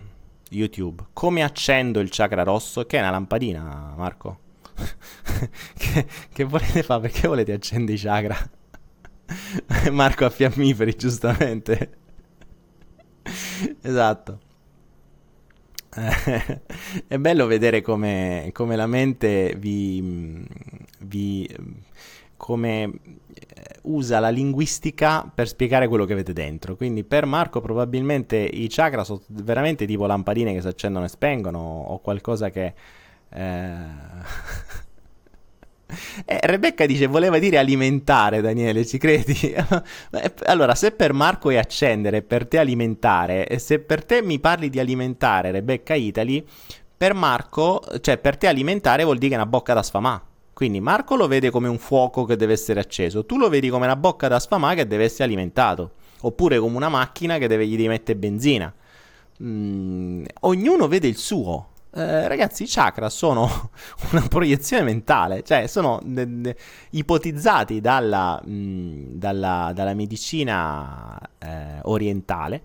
A: YouTube, come accendo il chakra rosso? Che è una lampadina, Marco? che, che volete fare? Perché volete accendere i chakra? Marco a fiammiferi, giustamente. esatto. è bello vedere come, come la mente vi, vi come usa la linguistica per spiegare quello che avete dentro. Quindi per Marco probabilmente i chakra sono veramente tipo lampadine che si accendono e spengono o qualcosa che... Eh... Eh, Rebecca dice voleva dire alimentare Daniele, ci credi? allora, se per Marco è accendere, per te alimentare, e se per te mi parli di alimentare Rebecca Italy, per Marco, cioè per te alimentare vuol dire che è una bocca da sfamà. Quindi Marco lo vede come un fuoco che deve essere acceso, tu lo vedi come una bocca da sfamà che deve essere alimentato, oppure come una macchina che deve gli mettere benzina. Mm, ognuno vede il suo. Eh, ragazzi, i chakra sono una proiezione mentale, cioè sono de- de- ipotizzati dalla, mh, mm, dalla, dalla medicina eh, orientale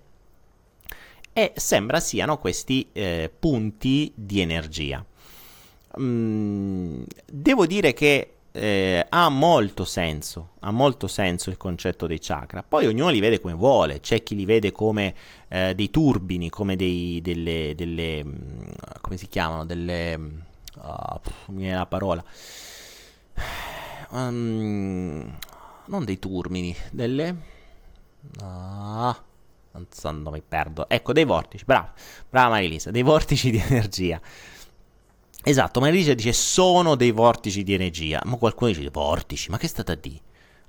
A: e sembra siano questi eh, punti di energia. Mm, devo dire che eh, ha molto senso, ha molto senso il concetto dei chakra. Poi ognuno li vede come vuole, c'è chi li vede come eh, dei turbini, come dei, delle, delle, mm, come si chiamano, delle, oh, viene la parola, um, non dei turbini, delle, ah, non so, non mi perdo, ecco, dei vortici, bravo, brava Marilisa, dei vortici di energia. Esatto, ma Elisa dice sono dei vortici di energia. Ma qualcuno dice vortici, ma che è stata dire?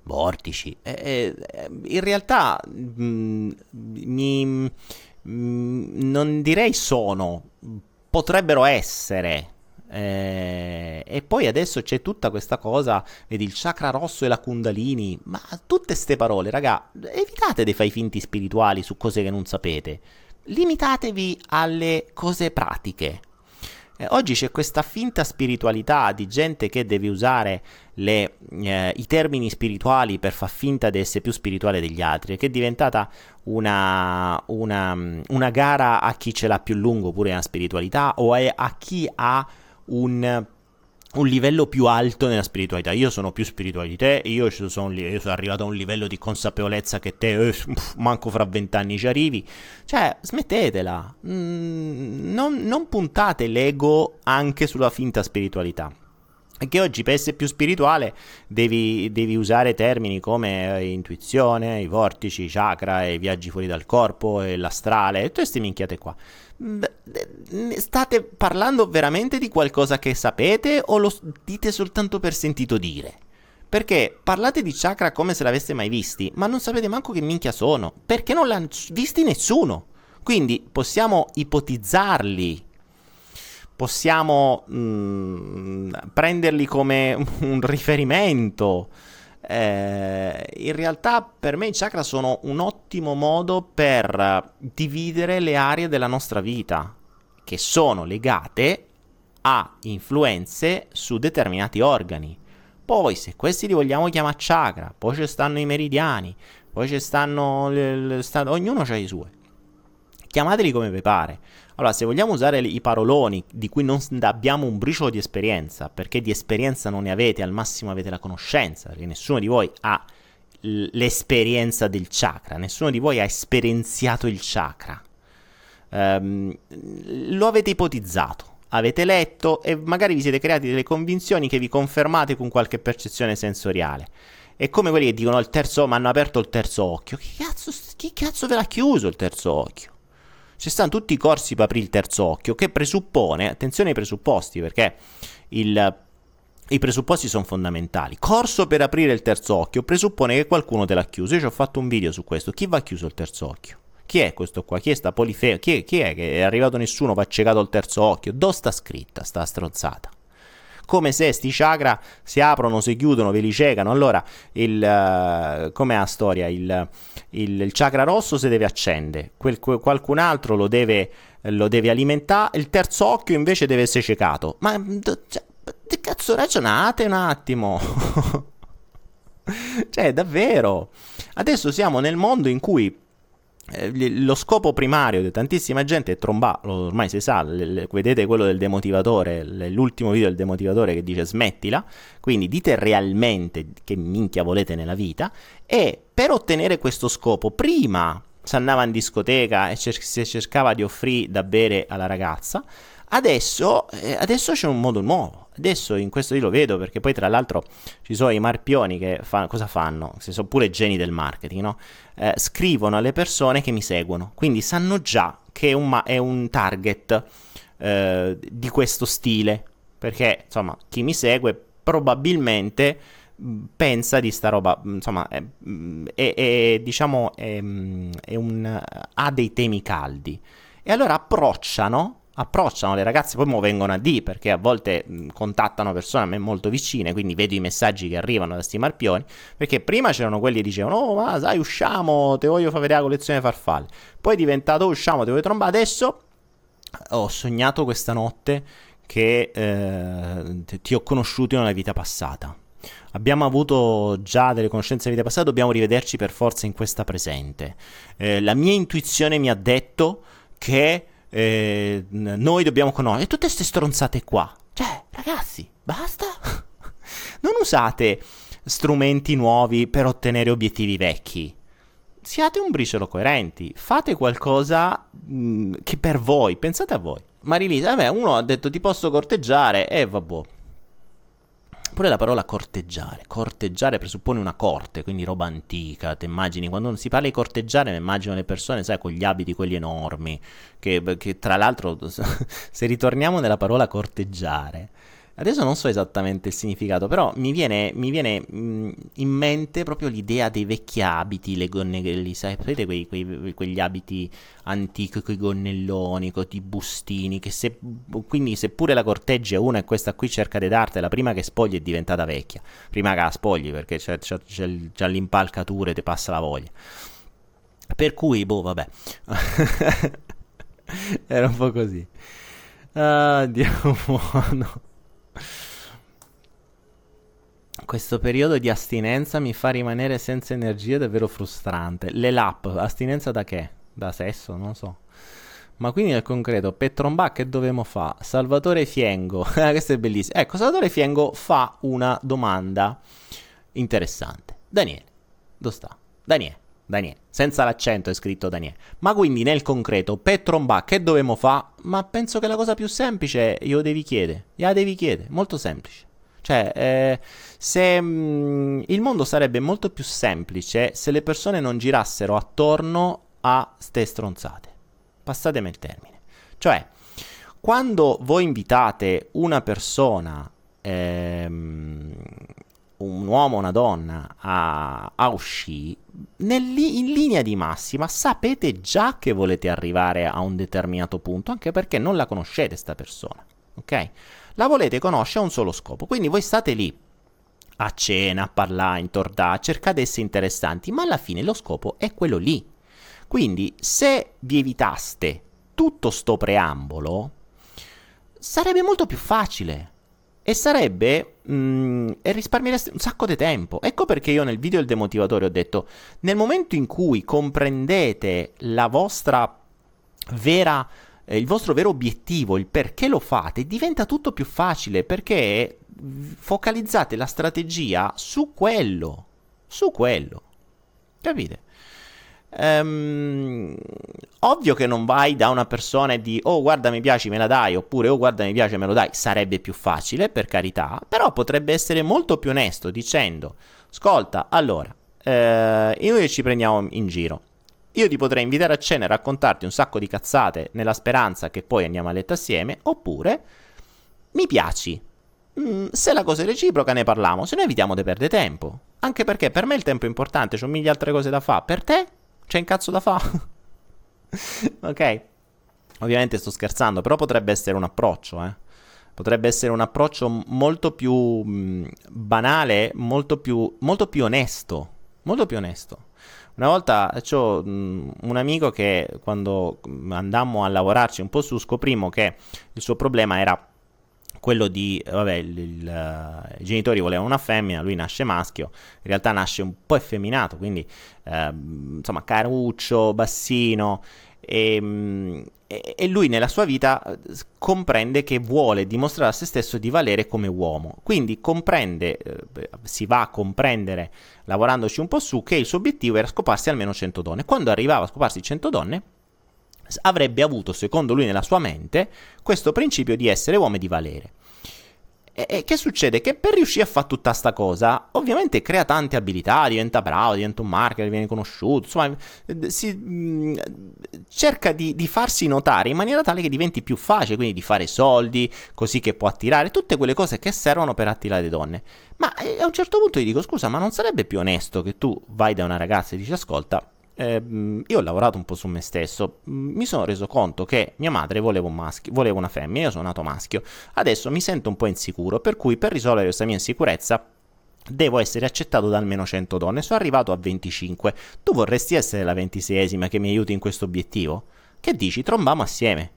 A: Vortici. Eh, eh, in realtà mh, mm, mi, mh, mm, non direi sono, potrebbero essere. Eh, e poi adesso c'è tutta questa cosa, vedi il chakra rosso e la kundalini, ma tutte queste parole, raga, evitate dei fai finti spirituali su cose che non sapete. Limitatevi alle cose pratiche. Eh, oggi c'è questa finta spiritualità di gente che deve usare le, eh, i termini spirituali per far finta di essere più spirituale degli altri, che è diventata una, una, una gara a chi ce l'ha più lungo pure nella spiritualità o a chi ha un un livello più alto nella spiritualità. Io sono più spirituale di te, io sono, io sono arrivato a un livello di consapevolezza che te, eh, manco fra vent'anni ci arrivi. Cioè, smettetela. Mm, non, non puntate l'ego anche sulla finta spiritualità. E oggi per essere più spirituale devi, devi usare termini come eh, intuizione, i vortici, i chakra, i viaggi fuori dal corpo, e l'astrale, tutte queste minchiate qua. State parlando veramente di qualcosa che sapete o lo dite soltanto per sentito dire? Perché parlate di chakra come se l'aveste mai visti, ma non sapete manco che minchia sono, perché non l'hanno visti nessuno. Quindi possiamo ipotizzarli, possiamo mm, prenderli come un riferimento, eh, in realtà per me i chakra sono un ottimo modo per dividere le aree della nostra vita che sono legate ha influenze su determinati organi. Poi, se questi li vogliamo chiamare chakra, poi ci stanno i meridiani, poi ci stanno. Le, le, stanno ognuno ha i suoi. Chiamateli come vi pare. Allora, se vogliamo usare i paroloni di cui non abbiamo un briciolo di esperienza, perché di esperienza non ne avete, al massimo avete la conoscenza, perché nessuno di voi ha l'esperienza del chakra, nessuno di voi ha esperienziato il chakra. Um, lo avete ipotizzato, avete letto e magari vi siete creati delle convinzioni che vi confermate con qualche percezione sensoriale. È come quelli che dicono il terzo, ma hanno aperto il terzo occhio. Chi cazzo, chi cazzo ve l'ha chiuso il terzo occhio? Ci stanno tutti i corsi per aprire il terzo occhio, che presuppone, attenzione ai presupposti, perché il, i presupposti sono fondamentali. Corso per aprire il terzo occhio presuppone che qualcuno te l'ha chiuso. Io ci ho fatto un video su questo. Chi va chiuso il terzo occhio? Chi è questo qua? Chi è sta polifeo? Chi è, chi è che è arrivato nessuno, va ciecato il terzo occhio? Dove sta scritta sta stronzata? Come se sti chakra si aprono, si chiudono, ve li ciecano. Allora, il, uh, com'è la storia? Il, il, il, chakra rosso si deve accendere, quel, qualcun altro lo deve, lo deve alimentare, il terzo occhio invece deve essere ciecato. Ma cioè, che cazzo ragionate un attimo? cioè, davvero. Adesso siamo nel mondo in cui eh, lo scopo primario di tantissima gente è trombare, ormai si sa, vedete quello del demotivatore, l'ultimo video del demotivatore che dice smettila, quindi dite realmente che minchia volete nella vita e per ottenere questo scopo prima si andava in discoteca e cer- si cercava di offrire da bere alla ragazza, adesso, eh, adesso c'è un modo nuovo Adesso in questo io lo vedo perché poi tra l'altro ci sono i marpioni che fa, cosa fanno? Se sono pure geni del marketing, no? Eh, scrivono alle persone che mi seguono, quindi sanno già che è un, è un target eh, di questo stile, perché insomma chi mi segue probabilmente pensa di sta roba, insomma, è, è, è diciamo, è, un, ha dei temi caldi. E allora approcciano approcciano le ragazze, poi vengono a D perché a volte mh, contattano persone a me molto vicine, quindi vedo i messaggi che arrivano da sti marpioni, perché prima c'erano quelli che dicevano "Oh, ma sai, usciamo, te voglio far vedere la collezione farfalle". Poi è diventato "Usciamo, te voglio trombare". Adesso ho sognato questa notte che eh, ti ho conosciuto nella vita passata. Abbiamo avuto già delle conoscenze nella vita passata, dobbiamo rivederci per forza in questa presente. Eh, la mia intuizione mi ha detto che eh, noi dobbiamo conoscere tutte queste stronzate qua. Cioè, ragazzi, basta. non usate strumenti nuovi per ottenere obiettivi vecchi. Siate un briciolo coerenti, fate qualcosa mh, mm, che per voi, pensate a voi. Marilisa, vabbè, uno ha detto ti posso corteggiare, e eh, vabbè, Pure la parola corteggiare. Corteggiare presuppone una corte, quindi roba antica. Ti immagini quando si parla di corteggiare, mi immagino le persone, sai, con gli abiti quelli enormi. Che, che tra l'altro, se ritorniamo nella parola corteggiare, Adesso non so esattamente il significato, però mi viene, mi viene mh, mm, in mente proprio l'idea dei vecchi abiti, le gonnelli, sapete quei, quei, quegli abiti antichi con i gonnelloni, con i bustini, che se, quindi seppure la corteggia una e questa qui cerca di dartela, prima che spogli è diventata vecchia, prima che la spogli perché c'è, c'è, c'è, c'è l'impalcatura e ti passa la voglia. Per cui, boh, vabbè. Era un po' così. Ah, Dio buono. Questo periodo di astinenza mi fa rimanere senza energia davvero frustrante. Le lap, astinenza da che? Da sesso? Non so. Ma quindi nel concreto, Petrombà che dovevamo fare? Salvatore Fiengo, questo è bellissimo. Ecco, Salvatore Fiengo fa una domanda interessante. Daniele, dove sta? Daniele, Daniele, senza l'accento è scritto Daniele. Ma quindi nel concreto, Petrombà che dovevamo fare? Ma penso che la cosa più semplice glielo devi chiedere. Gliela devi chiedere, molto semplice. Cioè, eh, se mh, mm, il mondo sarebbe molto più semplice se le persone non girassero attorno a ste stronzate. Passatemi il termine. Cioè, quando voi invitate una persona, ehm, un uomo o una donna a, a uscire, in linea di massima sapete già che volete arrivare a un determinato punto, anche perché non la conoscete sta persona, ok? La volete conoscere a un solo scopo. Quindi voi state lì a cena, a parlare, in torda, cercate di essere interessanti, ma alla fine lo scopo è quello lì. Quindi se vi evitaste tutto sto preambolo, sarebbe molto più facile. E sarebbe. Mm, e risparmiereste un sacco di tempo. Ecco perché io nel video del demotivatore ho detto: nel momento in cui comprendete la vostra vera. Eh, il vostro vero obiettivo, il perché lo fate, diventa tutto più facile perché focalizzate la strategia su quello. Su quello. Capite? Um, ovvio che non vai da una persona e di oh guarda mi piace me la dai oppure oh guarda mi piace me lo dai sarebbe più facile per carità però potrebbe essere molto più onesto dicendo ascolta allora eh, noi ci prendiamo in giro io ti potrei invitare a cena e raccontarti un sacco di cazzate nella speranza che poi andiamo a letto assieme oppure mi piaci mm, se la cosa è reciproca ne parliamo se no evitiamo di perdere tempo anche perché per me il tempo è importante ho mille altre cose da fare per te c'è un cazzo da fare. ok. Ovviamente sto scherzando, però potrebbe essere un approccio, eh. Potrebbe essere un approccio molto più mh, banale, molto più, molto più onesto. Molto più onesto. Una volta ho un amico che quando andammo a lavorarci un po' su scoprimmo che il suo problema era quello di, vabbè, il, il, uh, i genitori volevano una femmina, lui nasce maschio, in realtà nasce un po' effeminato, quindi uh, insomma caruccio, bassino, e, e, lui nella sua vita eh, comprende che vuole dimostrare a se stesso di valere come uomo. Quindi comprende, eh, si va a comprendere, lavorandoci un po' su, che il suo obiettivo era scoparsi almeno 100 donne. Quando arrivava a scoparsi 100 donne, avrebbe avuto, secondo lui nella sua mente, questo principio di essere uomo e di valere. E, e che succede? Che per riuscire a fare tutta sta cosa, ovviamente crea tante abilità, diventa bravo, diventa un marketer, viene conosciuto, insomma, si, mh, cerca di, di, farsi notare in maniera tale che diventi più facile, quindi di fare soldi, così che può attirare tutte quelle cose che servono per attirare le donne. Ma eh, a un certo punto gli dico, scusa, ma non sarebbe più onesto che tu vai da una ragazza e dici, ascolta, eh, io ho lavorato un po' su me stesso, mi sono reso conto che mia madre voleva, un maschio, voleva una femmina, io sono nato maschio, adesso mi sento un po' insicuro, per cui per risolvere questa mia insicurezza devo essere accettato da almeno 100 donne, sono arrivato a 25, tu vorresti essere la ventiseiesima che mi aiuti in questo obiettivo? Che dici, trombiamo assieme?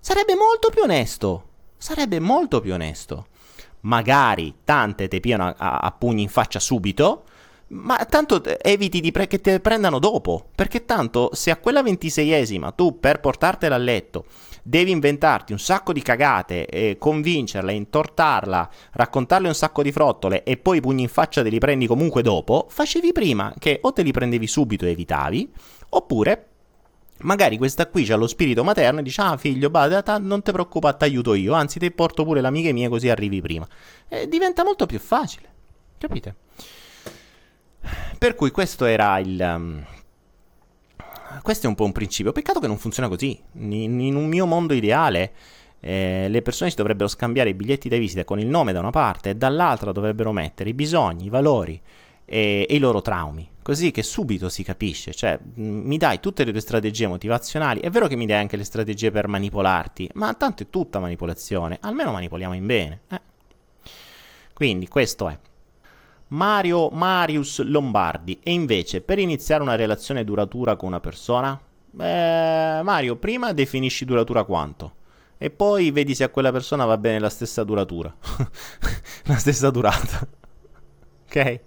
A: Sarebbe molto più onesto, sarebbe molto più onesto. Magari tante te piano a, a pugni in faccia subito, ma tanto eviti di pre- che te prendano dopo, perché tanto se a quella ventiseiesima tu per portartela a letto devi inventarti un sacco di cagate, e convincerla, intortarla, raccontarle un sacco di frottole e poi i pugni in faccia te li prendi comunque dopo, facevi prima che o te li prendevi subito e evitavi, oppure magari questa qui ha lo spirito materno e dice ah figlio, bada, non ti preoccupare, ti aiuto io, anzi ti porto pure l'amica mia così arrivi prima. E diventa molto più facile, capite? Per cui questo era il... Um, questo è un po' un principio. Peccato che non funziona così. In, in un mio mondo ideale eh, le persone si dovrebbero scambiare i biglietti da visita con il nome da una parte e dall'altra dovrebbero mettere i bisogni, i valori e, e i loro traumi. Così che subito si capisce. Cioè, mi dai tutte le tue strategie motivazionali. È vero che mi dai anche le strategie per manipolarti, ma tanto è tutta manipolazione. Almeno manipoliamo in bene. Eh. Quindi questo è. Mario Marius Lombardi. E invece, per iniziare una relazione duratura con una persona? Beh, Mario, prima definisci duratura quanto? E poi vedi se a quella persona va bene la stessa duratura. la stessa durata. ok?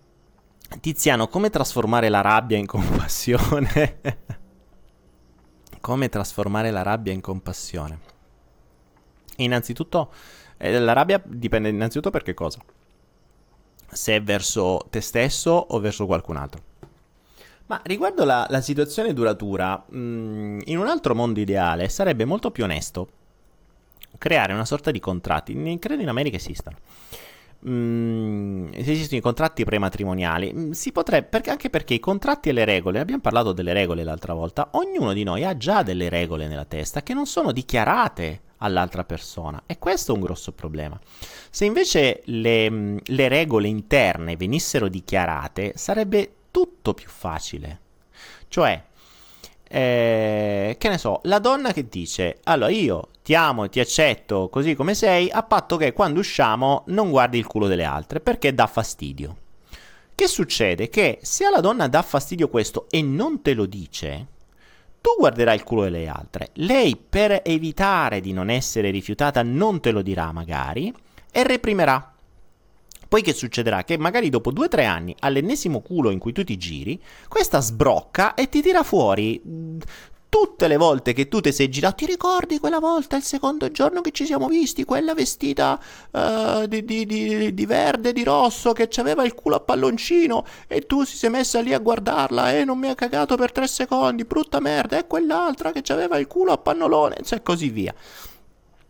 A: Tiziano, come trasformare la rabbia in compassione? come trasformare la rabbia in compassione? Innanzitutto, eh, la rabbia dipende innanzitutto per che cosa? Se è verso te stesso o verso qualcun altro. Ma riguardo la, la situazione duratura, mh, mm, in un altro mondo ideale sarebbe molto più onesto creare una sorta di contratti. Credo in America esistano. Mm, esistono i contratti prematrimoniali. Mm, si potrebbe, perché, anche perché i contratti e le regole, abbiamo parlato delle regole l'altra volta, ognuno di noi ha già delle regole nella testa che non sono dichiarate all'altra persona e questo è un grosso problema. Se invece le, le regole interne venissero dichiarate, sarebbe tutto più facile. Cioè, eh, che ne so, la donna che dice, allora io ti amo, ti accetto così come sei, a patto che quando usciamo non guardi il culo delle altre, perché dà fastidio. Che succede? Che se alla donna dà fastidio questo e non te lo dice, tu guarderai il culo delle altre. Lei, per evitare di non essere rifiutata, non te lo dirà magari e reprimerà. Poi che succederà? Che magari dopo due o tre anni, all'ennesimo culo in cui tu ti giri, questa sbrocca e ti tira fuori tutte le volte che tu ti sei girato, ti ricordi quella volta, il secondo giorno che ci siamo visti, quella vestita uh, di, di, di, di, verde, di rosso, che aveva il culo a palloncino e tu si sei messa lì a guardarla e non mi ha cagato per tre secondi, brutta merda, e quell'altra che aveva il culo a pannolone, cioè così via.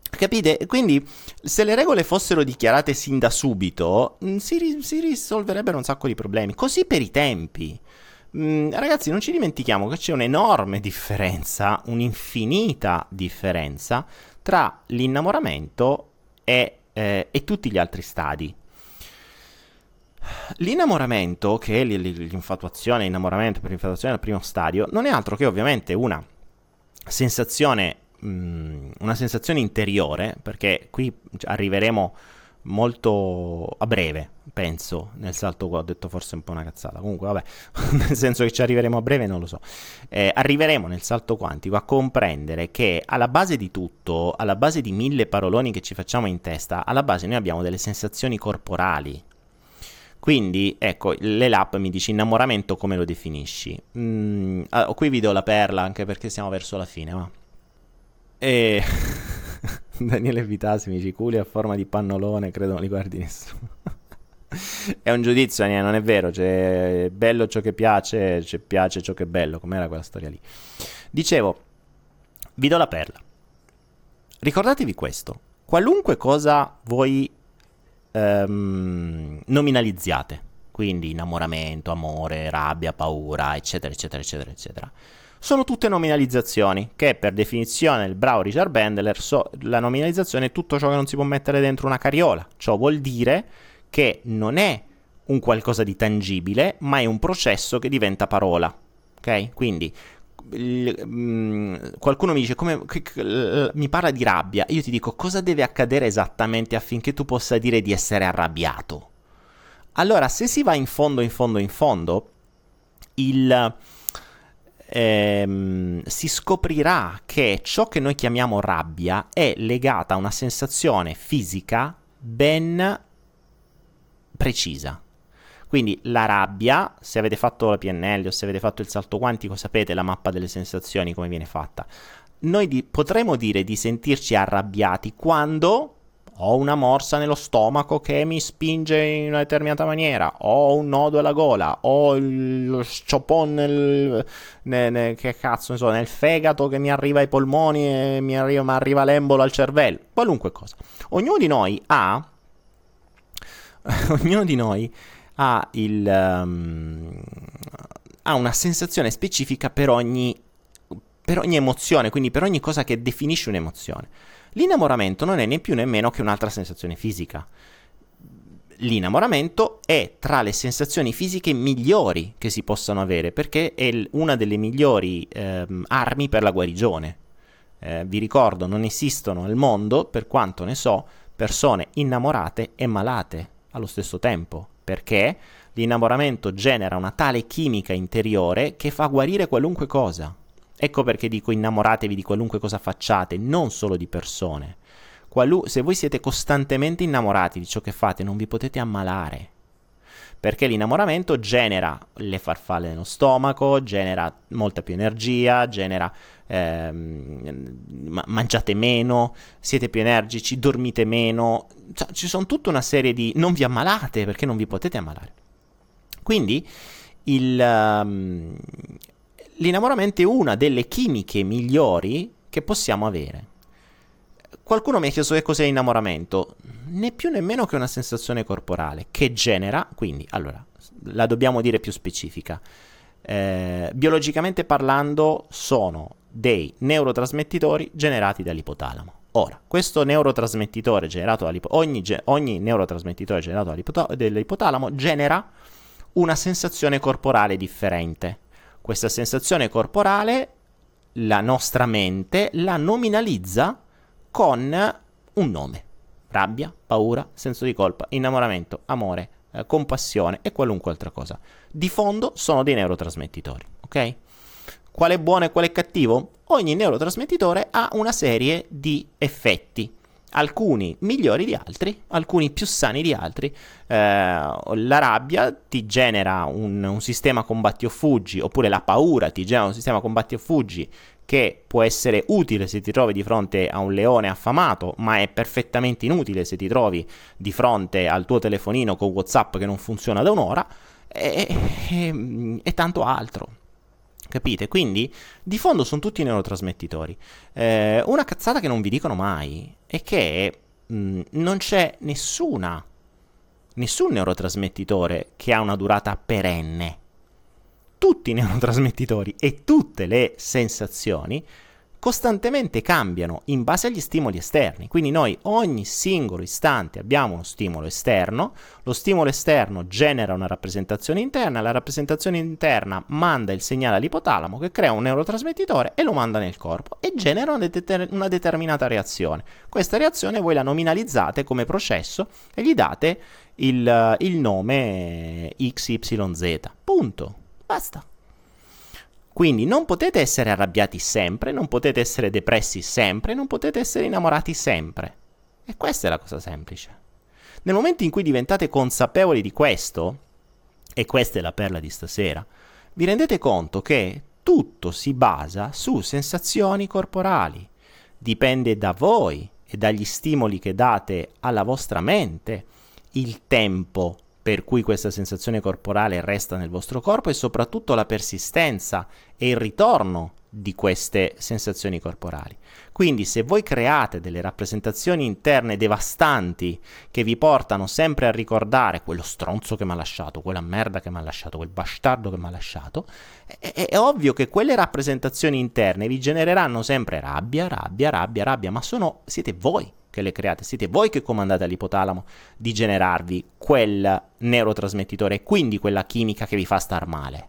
A: Capite? Quindi se le regole fossero dichiarate sin da subito, mm, si, si risolverebbero un sacco di problemi. Così per i tempi. Mm, ragazzi, non ci dimentichiamo che c'è un'enorme differenza, un'infinita differenza tra l'innamoramento e, eh, e tutti gli altri stadi. L'innamoramento, che è l'infatuazione, l'innamoramento per l'infatuazione al primo stadio, non è altro che ovviamente una sensazione, mh, mm, una sensazione interiore, perché qui arriveremo molto a breve, penso, nel salto qua ho detto forse un po' una cazzata, comunque vabbè, nel senso che ci arriveremo a breve non lo so. Eh, arriveremo nel salto quantico a comprendere che alla base di tutto, alla base di mille paroloni che ci facciamo in testa, alla base noi abbiamo delle sensazioni corporali. Quindi, ecco, l'ELAP mi dice innamoramento come lo definisci? Mm, ah, qui vi do la perla anche perché siamo verso la fine, ma... E... Daniele Vitasi mi dice culi a forma di pannolone, credo non li guardi nessuno. è un giudizio, non è vero, c'è bello ciò che piace, c'è piace ciò che è bello, com'era quella storia lì. Dicevo, vi do la perla. Ricordatevi questo, qualunque cosa voi um, nominalizziate, quindi innamoramento, amore, rabbia, paura, eccetera, eccetera, eccetera, eccetera sono tutte nominalizzazioni, che per definizione il bravo Richard Bendler, so, la nominalizzazione è tutto ciò che non si può mettere dentro una carriola. Ciò vuol dire che non è un qualcosa di tangibile, ma è un processo che diventa parola. Ok? Quindi il, mm, qualcuno mi dice come che, che, mi parla di rabbia, io ti dico cosa deve accadere esattamente affinché tu possa dire di essere arrabbiato. Allora, se si va in fondo, in fondo, in fondo, il ehm, si scoprirà che ciò che noi chiamiamo rabbia è legata a una sensazione fisica ben precisa. Quindi la rabbia, se avete fatto la PNL o se avete fatto il salto quantico, sapete la mappa delle sensazioni come viene fatta. Noi di, potremo dire di sentirci arrabbiati quando ho una morsa nello stomaco che mi spinge in una determinata maniera, ho un nodo alla gola, ho lo sciopon nel, nel, nel, che cazzo so, nel fegato che mi arriva ai polmoni e mi arriva, mi arriva l'embolo al cervello, qualunque cosa. Ognuno di noi ha, ognuno di noi ha, il, um, ha una sensazione specifica per ogni, per ogni emozione, quindi per ogni cosa che definisce un'emozione. L'innamoramento non è né più né meno che un'altra sensazione fisica. L'innamoramento è tra le sensazioni fisiche migliori che si possano avere perché è una delle migliori eh, armi per la guarigione. Eh, vi ricordo, non esistono al mondo, per quanto ne so, persone innamorate e malate allo stesso tempo, perché l'innamoramento genera una tale chimica interiore che fa guarire qualunque cosa. Ecco perché dico innamoratevi di qualunque cosa facciate, non solo di persone. Qualu- se voi siete costantemente innamorati di ciò che fate, non vi potete ammalare. Perché l'innamoramento genera le farfalle nello stomaco, genera molta più energia, genera ehm, mangiate meno, siete più energici, dormite meno. Cioè, ci sono tutta una serie di... non vi ammalate perché non vi potete ammalare. Quindi il, um, l'innamoramento è una delle chimiche migliori che possiamo avere. Qualcuno mi ha chiesto che cos'è innamoramento, né più nemmeno che una sensazione corporale che genera, quindi, allora, la dobbiamo dire più specifica. Eh, biologicamente parlando sono dei neurotrasmettitori generati dall'ipotalamo. Ora, questo neurotrasmettitore generato dall'ipotalamo, ogni, ge- ogni neurotrasmettitore generato dall'ipotalamo genera una sensazione corporale differente questa sensazione corporale, la nostra mente la nominalizza con un nome. Rabbia, paura, senso di colpa, innamoramento, amore, eh, compassione e qualunque altra cosa. Di fondo sono dei neurotrasmettitori, ok? Qual è buono e qual è cattivo? Ogni neurotrasmettitore ha una serie di effetti alcuni migliori di altri, alcuni più sani di altri. Eh, la rabbia ti genera un, un, sistema combatti o fuggi, oppure la paura ti genera un sistema combatti o fuggi che può essere utile se ti trovi di fronte a un leone affamato, ma è perfettamente inutile se ti trovi di fronte al tuo telefonino con WhatsApp che non funziona da un'ora, e, e, e tanto altro. Capite? Quindi di fondo sono tutti neurotrasmettitori. Eh, una cazzata che non vi dicono mai è che mh, mm, non c'è nessuna, nessun neurotrasmettitore che ha una durata perenne. Tutti i neurotrasmettitori e tutte le sensazioni costantemente cambiano in base agli stimoli esterni. Quindi noi ogni singolo istante abbiamo uno stimolo esterno, lo stimolo esterno genera una rappresentazione interna, la rappresentazione interna manda il segnale all'ipotalamo che crea un neurotrasmettitore e lo manda nel corpo e genera una, deter- una determinata reazione. Questa reazione voi la nominalizzate come processo e gli date il, il nome XYZ. Punto. Basta. Quindi non potete essere arrabbiati sempre, non potete essere depressi sempre, non potete essere innamorati sempre. E questa è la cosa semplice. Nel momento in cui diventate consapevoli di questo, e questa è la perla di stasera, vi rendete conto che tutto si basa su sensazioni corporali. Dipende da voi e dagli stimoli che date alla vostra mente il tempo per cui questa sensazione corporale resta nel vostro corpo e soprattutto la persistenza e il ritorno di queste sensazioni corporali. Quindi se voi create delle rappresentazioni interne devastanti che vi portano sempre a ricordare quello stronzo che mi ha lasciato, quella merda che mi ha lasciato, quel bastardo che mi ha lasciato, è, è, è, ovvio che quelle rappresentazioni interne vi genereranno sempre rabbia, rabbia, rabbia, rabbia, ma sono, siete voi che le create, siete voi che comandate all'ipotalamo di generarvi quel neurotrasmettitore e quindi quella chimica che vi fa star male.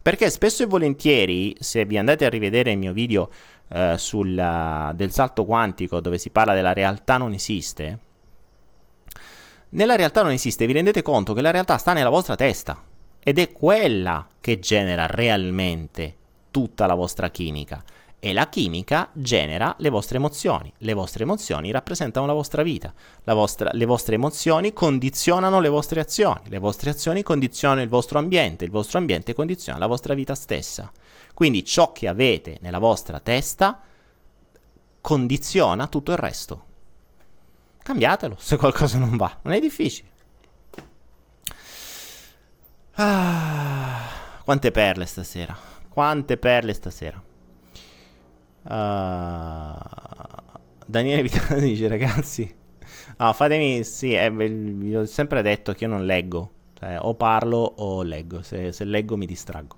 A: Perché spesso e volentieri, se vi andate a rivedere il mio video eh, sul, uh, del salto quantico dove si parla della realtà non esiste, nella realtà non esiste, vi rendete conto che la realtà sta nella vostra testa ed è quella che genera realmente tutta la vostra chimica e la chimica genera le vostre emozioni. Le vostre emozioni rappresentano la vostra vita. La vostra, le vostre emozioni condizionano le vostre azioni. Le vostre azioni condizionano il vostro ambiente. Il vostro ambiente condiziona la vostra vita stessa. Quindi ciò che avete nella vostra testa condiziona tutto il resto. Cambiatelo se qualcosa non va. Non è difficile. Ah, quante perle stasera. Quante perle stasera. Uh, Daniele Vitale dice ragazzi, no, fatemi, sì, eh, vi ho sempre detto che io non leggo, cioè, o parlo o leggo, se, se, leggo mi distraggo.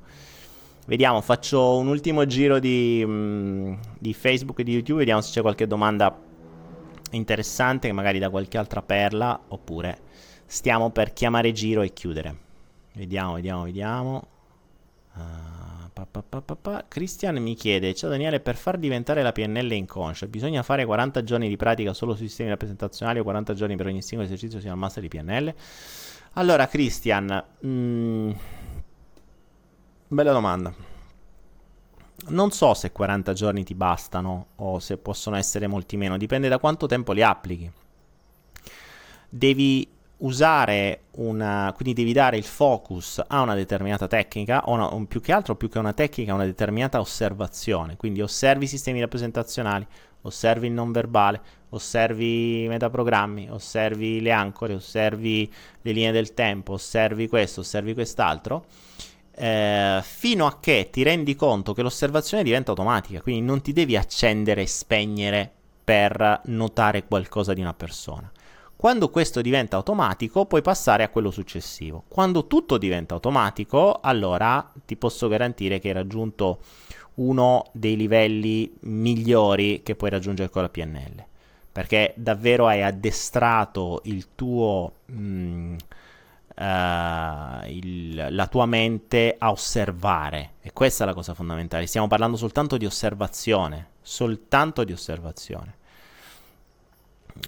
A: Vediamo, faccio un ultimo giro di, mh, mm, di Facebook e di YouTube, vediamo se c'è qualche domanda interessante, magari da qualche altra perla, oppure stiamo per chiamare giro e chiudere. Vediamo, vediamo, vediamo. Uh, Christian mi chiede: Ciao Daniele, per far diventare la PNL inconscia, bisogna fare 40 giorni di pratica solo sui sistemi rappresentazionali o 40 giorni per ogni singolo esercizio sia al master di PNL? Allora, Christian, mm, bella domanda. Non so se 40 giorni ti bastano o se possono essere molti meno, dipende da quanto tempo li applichi. Devi usare una, quindi devi dare il focus a una determinata tecnica, o una, più che altro, più che una tecnica, una determinata osservazione. Quindi osservi i sistemi rappresentazionali, osservi il non verbale, osservi i metaprogrammi, osservi le ancore, osservi le linee del tempo, osservi questo, osservi quest'altro. Eh, fino a che ti rendi conto che l'osservazione diventa automatica, quindi non ti devi accendere e spegnere per notare qualcosa di una persona. Quando questo diventa automatico, puoi passare a quello successivo. Quando tutto diventa automatico, allora ti posso garantire che hai raggiunto uno dei livelli migliori che puoi raggiungere con la PNL. Perché davvero hai addestrato il tuo, mh, mm, uh, il, la tua mente a osservare. E questa è la cosa fondamentale. Stiamo parlando soltanto di osservazione. Soltanto di osservazione.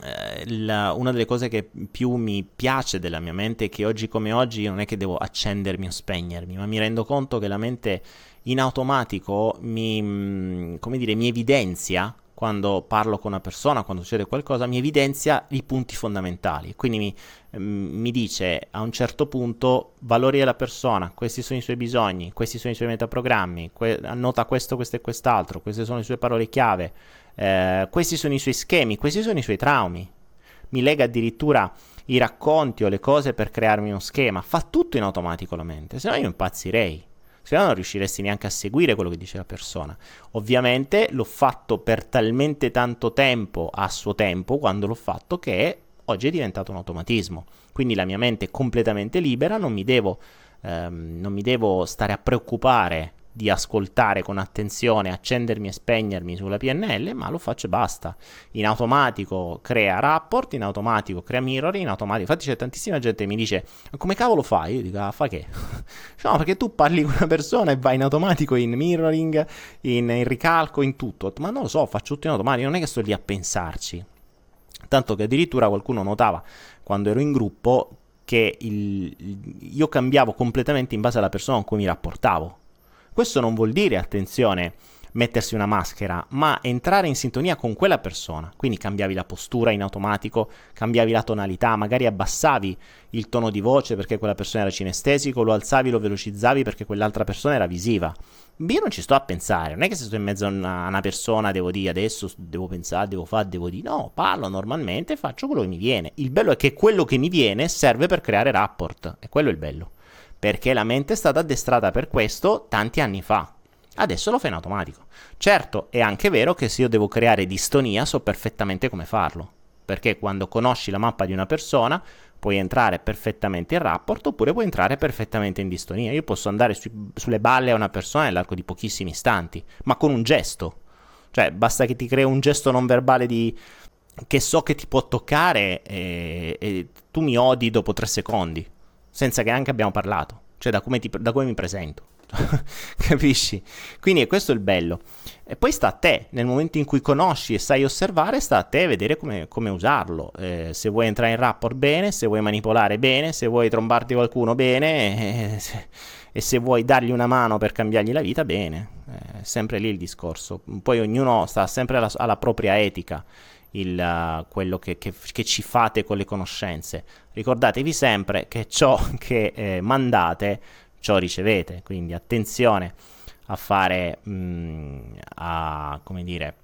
A: Eh, la, una delle cose che più mi piace della mia mente è che oggi come oggi non è che devo accendermi o spegnermi, ma mi rendo conto che la mente in automatico mi, mm, dire, mi evidenzia quando parlo con una persona, quando succede qualcosa, mi evidenzia i punti fondamentali. Quindi mi, mm, mi, dice a un certo punto valori della persona, questi sono i suoi bisogni, questi sono i suoi metaprogrammi, que- annota questo, questo e quest'altro, queste sono le sue parole chiave, eh, questi sono i suoi schemi, questi sono i suoi traumi. Mi lega addirittura i racconti o le cose per crearmi uno schema. Fa tutto in automatico la mente, se no io impazzirei. Se no non riusciresti neanche a seguire quello che dice la persona. Ovviamente l'ho fatto per talmente tanto tempo a suo tempo, quando l'ho fatto, che oggi è diventato un automatismo. Quindi la mia mente è completamente libera, non mi devo, ehm, non mi devo stare a preoccupare di ascoltare con attenzione, accendermi e spegnermi sulla PNL, ma lo faccio e basta. In automatico crea rapport, in automatico crea mirror, in automatico. Infatti c'è tantissima gente che mi dice, ma come cavolo fai? Io dico, ah, fa che? no, perché tu parli con una persona e vai in automatico in mirroring, in, in ricalco, in tutto. Ma non lo so, faccio tutto in automatico, non è che sto lì a pensarci. Tanto che addirittura qualcuno notava quando ero in gruppo che il, io cambiavo completamente in base alla persona con cui mi rapportavo. Questo non vuol dire, attenzione, mettersi una maschera, ma entrare in sintonia con quella persona. Quindi cambiavi la postura in automatico, cambiavi la tonalità, magari abbassavi il tono di voce perché quella persona era cinestesico, lo alzavi, lo velocizzavi perché quell'altra persona era visiva. Io non ci sto a pensare, non è che se sto in mezzo a una, una persona devo dire adesso devo pensare, devo fare, devo dire no, parlo normalmente, faccio quello che mi viene. Il bello è che quello che mi viene serve per creare rapport, e quello è il bello perché la mente è stata addestrata per questo tanti anni fa. Adesso lo fa in automatico. Certo, è anche vero che se io devo creare distonia so perfettamente come farlo, perché quando conosci la mappa di una persona puoi entrare perfettamente in rapport oppure puoi entrare perfettamente in distonia. Io posso andare su, sulle balle a una persona nell'arco di pochissimi istanti, ma con un gesto. Cioè, basta che ti crei un gesto non verbale di che so che ti può toccare e, e tu mi odi dopo tre secondi senza che anche abbiamo parlato, cioè da come, ti, da come mi presento. Capisci? Quindi è questo il bello. E poi sta a te, nel momento in cui conosci e sai osservare, sta a te vedere come, come usarlo. Eh, se vuoi entrare in rapport bene, se vuoi manipolare bene, se vuoi trombarti qualcuno bene, eh, se, e se vuoi dargli una mano per cambiargli la vita, bene. Eh, sempre lì il discorso. Poi ognuno sta sempre alla, alla propria etica il, quello che, che, che, ci fate con le conoscenze. Ricordatevi sempre che ciò che eh, mandate, ciò ricevete, quindi attenzione a fare, mh, mm, a, come dire,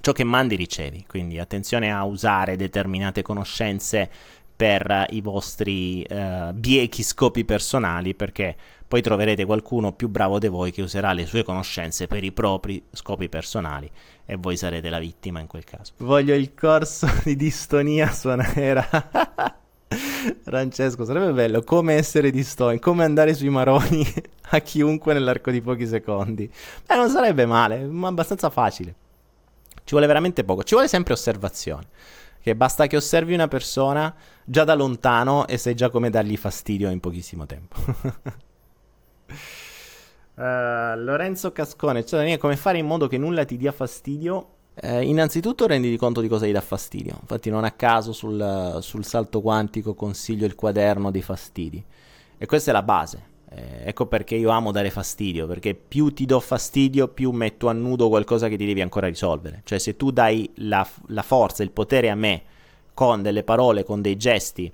A: ciò che mandi ricevi, quindi attenzione a usare determinate conoscenze per i vostri uh, biechi scopi personali perché poi troverete qualcuno più bravo di voi che userà le sue conoscenze per i propri scopi personali e voi sarete la vittima in quel caso. Voglio il corso di distonia suonera. Francesco, sarebbe bello come essere distoni, come andare sui maroni a chiunque nell'arco di pochi secondi. Beh, non sarebbe male, ma abbastanza facile. Ci vuole veramente poco, ci vuole sempre osservazione. Che basta che osservi una persona già da lontano e sai già come dargli fastidio in pochissimo tempo. Uh, Lorenzo Cascone, cioè come fare in modo che nulla ti dia fastidio? Uh, innanzitutto renditi conto di cosa ti dà fastidio. Infatti, non a caso sul, sul, salto quantico consiglio il quaderno dei fastidi. E questa è la base. Eh, ecco perché io amo dare fastidio. Perché più ti do fastidio, più metto a nudo qualcosa che ti devi ancora risolvere. Cioè, se tu dai la, la forza, il potere a me con delle parole, con dei gesti,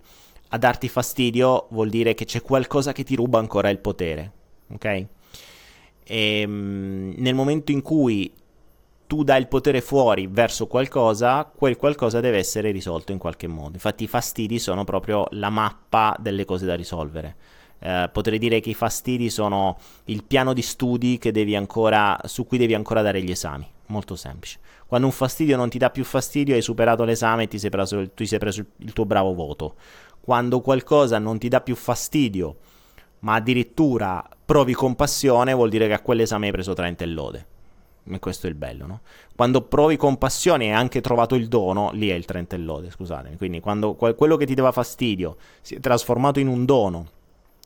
A: a darti fastidio, vuol dire che c'è qualcosa che ti ruba ancora il potere. Ok? E, ehm, nel momento in cui tu dai il potere fuori verso qualcosa, quel qualcosa deve essere risolto in qualche modo. Infatti i fastidi sono proprio la mappa delle cose da risolvere. Eh, potrei dire che i fastidi sono il piano di studi ancora, su cui devi ancora dare gli esami. Molto semplice. Quando un fastidio non ti dà più fastidio, hai superato l'esame e ti sei preso, tu ti sei preso il tuo bravo voto. Quando qualcosa non ti dà più fastidio, ma addirittura provi compassione, vuol dire che a quell'esame hai preso 30 e lode. E questo è il bello, no? Quando provi compassione e hai anche trovato il dono, lì è il 30 e lode, scusatemi. Quindi quando quello che ti dava fastidio si è trasformato in un dono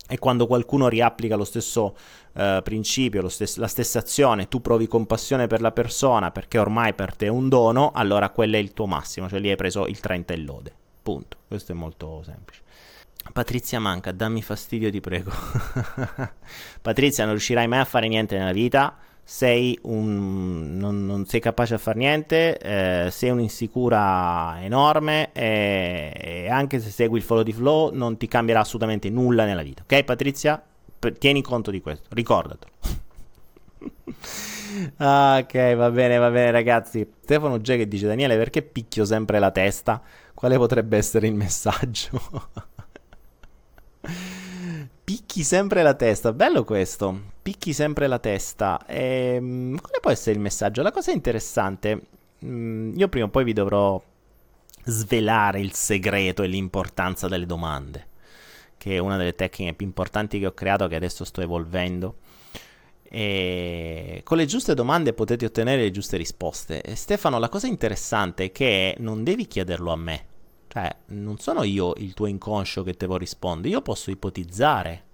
A: E quando qualcuno riapplica lo stesso uh, principio, lo stes- la stessa azione, tu provi compassione per la persona perché ormai per te è un dono, allora quello è il tuo massimo, cioè lì hai preso il 30 e lode. Punto. Questo è molto semplice. Patrizia manca, dammi fastidio, ti prego. Patrizia, non riuscirai mai a fare niente nella vita. Sei un, non, non sei capace a fare niente, eh, sei un'insicura enorme e, e, anche se segui il follow di flow non ti cambierà assolutamente nulla nella vita. Ok Patrizia? P- tieni conto di questo, ricordatelo. ok, va bene, va bene ragazzi. Stefano G che dice Daniele perché picchio sempre la testa? Quale potrebbe essere il messaggio? Picchi sempre la testa, bello questo. Picchi sempre la testa. Ehm, quale può essere il messaggio? La cosa interessante, mh, mm, io prima o poi vi dovrò svelare il segreto e l'importanza delle domande, che è una delle tecniche più importanti che ho creato, che adesso sto evolvendo. E con le giuste domande potete ottenere le giuste risposte. E Stefano, la cosa interessante è che non devi chiederlo a me, cioè, non sono io il tuo inconscio che te lo risponde, io posso ipotizzare.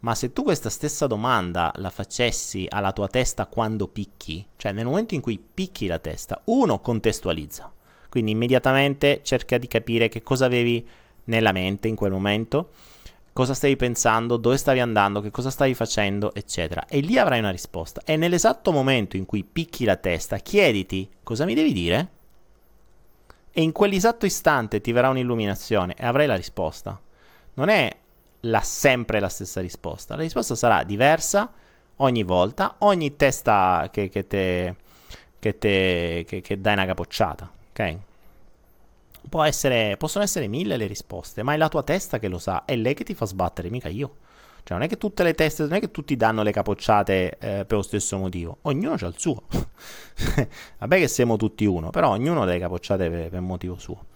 A: Ma se tu questa stessa domanda la facessi alla tua testa quando picchi, cioè nel momento in cui picchi la testa, uno contestualizza. Quindi immediatamente cerca di capire che cosa avevi nella mente in quel momento, cosa stavi pensando, dove stavi andando, che cosa stavi facendo, eccetera. E lì avrai una risposta. E nell'esatto momento in cui picchi la testa, chiediti cosa mi devi dire? E in quell'esatto istante ti verrà un'illuminazione e avrai la risposta. Non è la, sempre la stessa risposta, la risposta sarà diversa ogni volta, ogni testa che, che, te, che, te, che, che dai una capocciata, ok? Essere, possono essere mille le risposte, ma è la tua testa che lo sa, è lei che ti fa sbattere, mica io. Cioè, non è che tutte le teste, non è che tutti danno le capocciate eh, per lo stesso motivo. Ognuno ha il suo. Vabbè che siamo tutti uno, però ognuno ha le capocciate per, per motivo suo.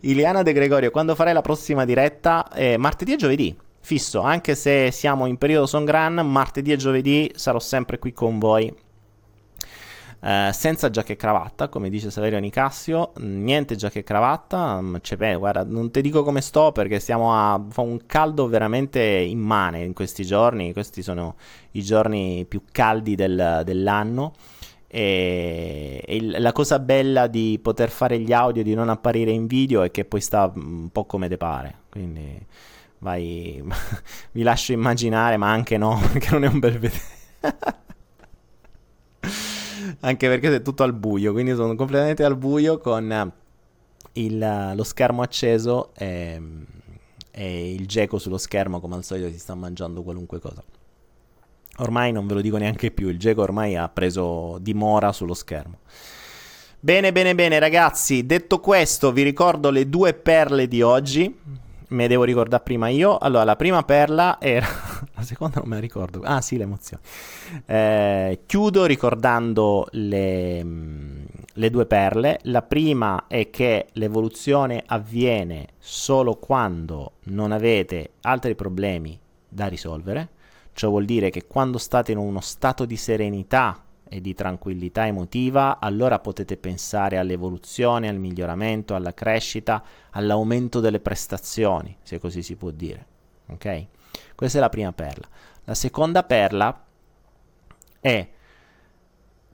A: Iliana De Gregorio, quando farai la prossima diretta? Eh, martedì e giovedì. Fisso, anche se siamo in periodo Songran, martedì e giovedì sarò sempre qui con voi eh, senza giacca e cravatta, come dice Saverio Nicassio, niente giacca e cravatta, mm, beh, guarda, non ti dico come sto perché stiamo a fa un caldo veramente immane in questi giorni, questi sono i giorni più caldi del, dell'anno. E, e, la cosa bella di poter fare gli audio, di non apparire in video, è che poi sta un po' come te pare. Quindi vai, vi lascio immaginare, ma anche no, perché non è un bel vedere. Anche perché è tutto al buio, quindi sono completamente al buio con il, lo schermo acceso e, e il geco sullo schermo come al solito si sta mangiando qualunque cosa. Ormai non ve lo dico neanche più, il geco ormai ha preso dimora sullo schermo. Bene, bene, bene ragazzi, detto questo vi ricordo le due perle di oggi me devo ricordare prima io. Allora, la prima perla era. la seconda non me la ricordo. Ah, sì, l'emozione. Eh, chiudo ricordando le, mm, le due perle. La prima è che l'evoluzione avviene solo quando non avete altri problemi da risolvere. Ciò vuol dire che quando state in uno stato di serenità e di tranquillità emotiva, allora potete pensare all'evoluzione, al miglioramento, alla crescita, all'aumento delle prestazioni, se così si può dire. Ok? Questa è la prima perla. La seconda perla è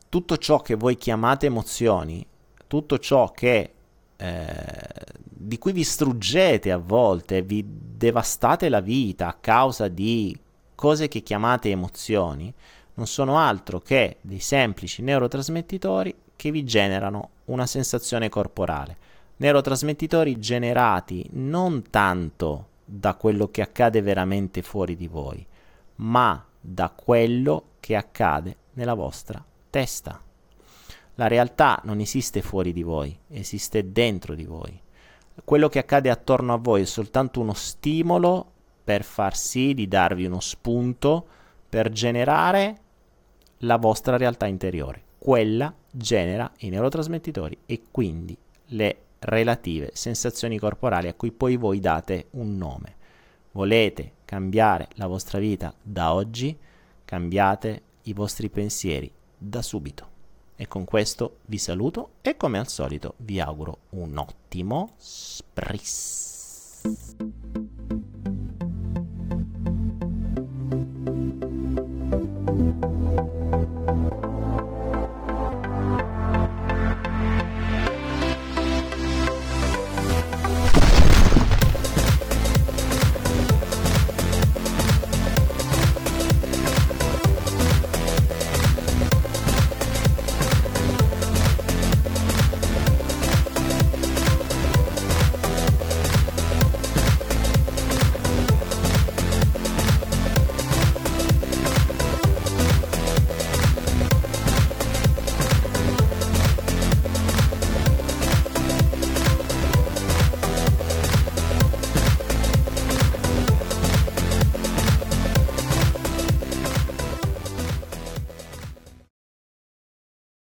A: tutto ciò che voi chiamate emozioni, tutto ciò che eh, di cui vi struggete a volte, vi devastate la vita a causa di cose che chiamate emozioni, non sono altro che dei semplici neurotrasmettitori che vi generano una sensazione corporale. Neurotrasmettitori generati non tanto da quello che accade veramente fuori di voi, ma da quello che accade nella vostra testa. La realtà non esiste fuori di voi, esiste dentro di voi. Quello che accade attorno a voi è soltanto uno stimolo per far sì di darvi uno spunto per generare la vostra realtà interiore. Quella genera i neurotrasmettitori e quindi le relative sensazioni corporali a cui poi voi date un nome. Volete cambiare la vostra vita da oggi? Cambiate i vostri pensieri da subito. E con questo vi saluto e come al solito vi auguro un ottimo spris.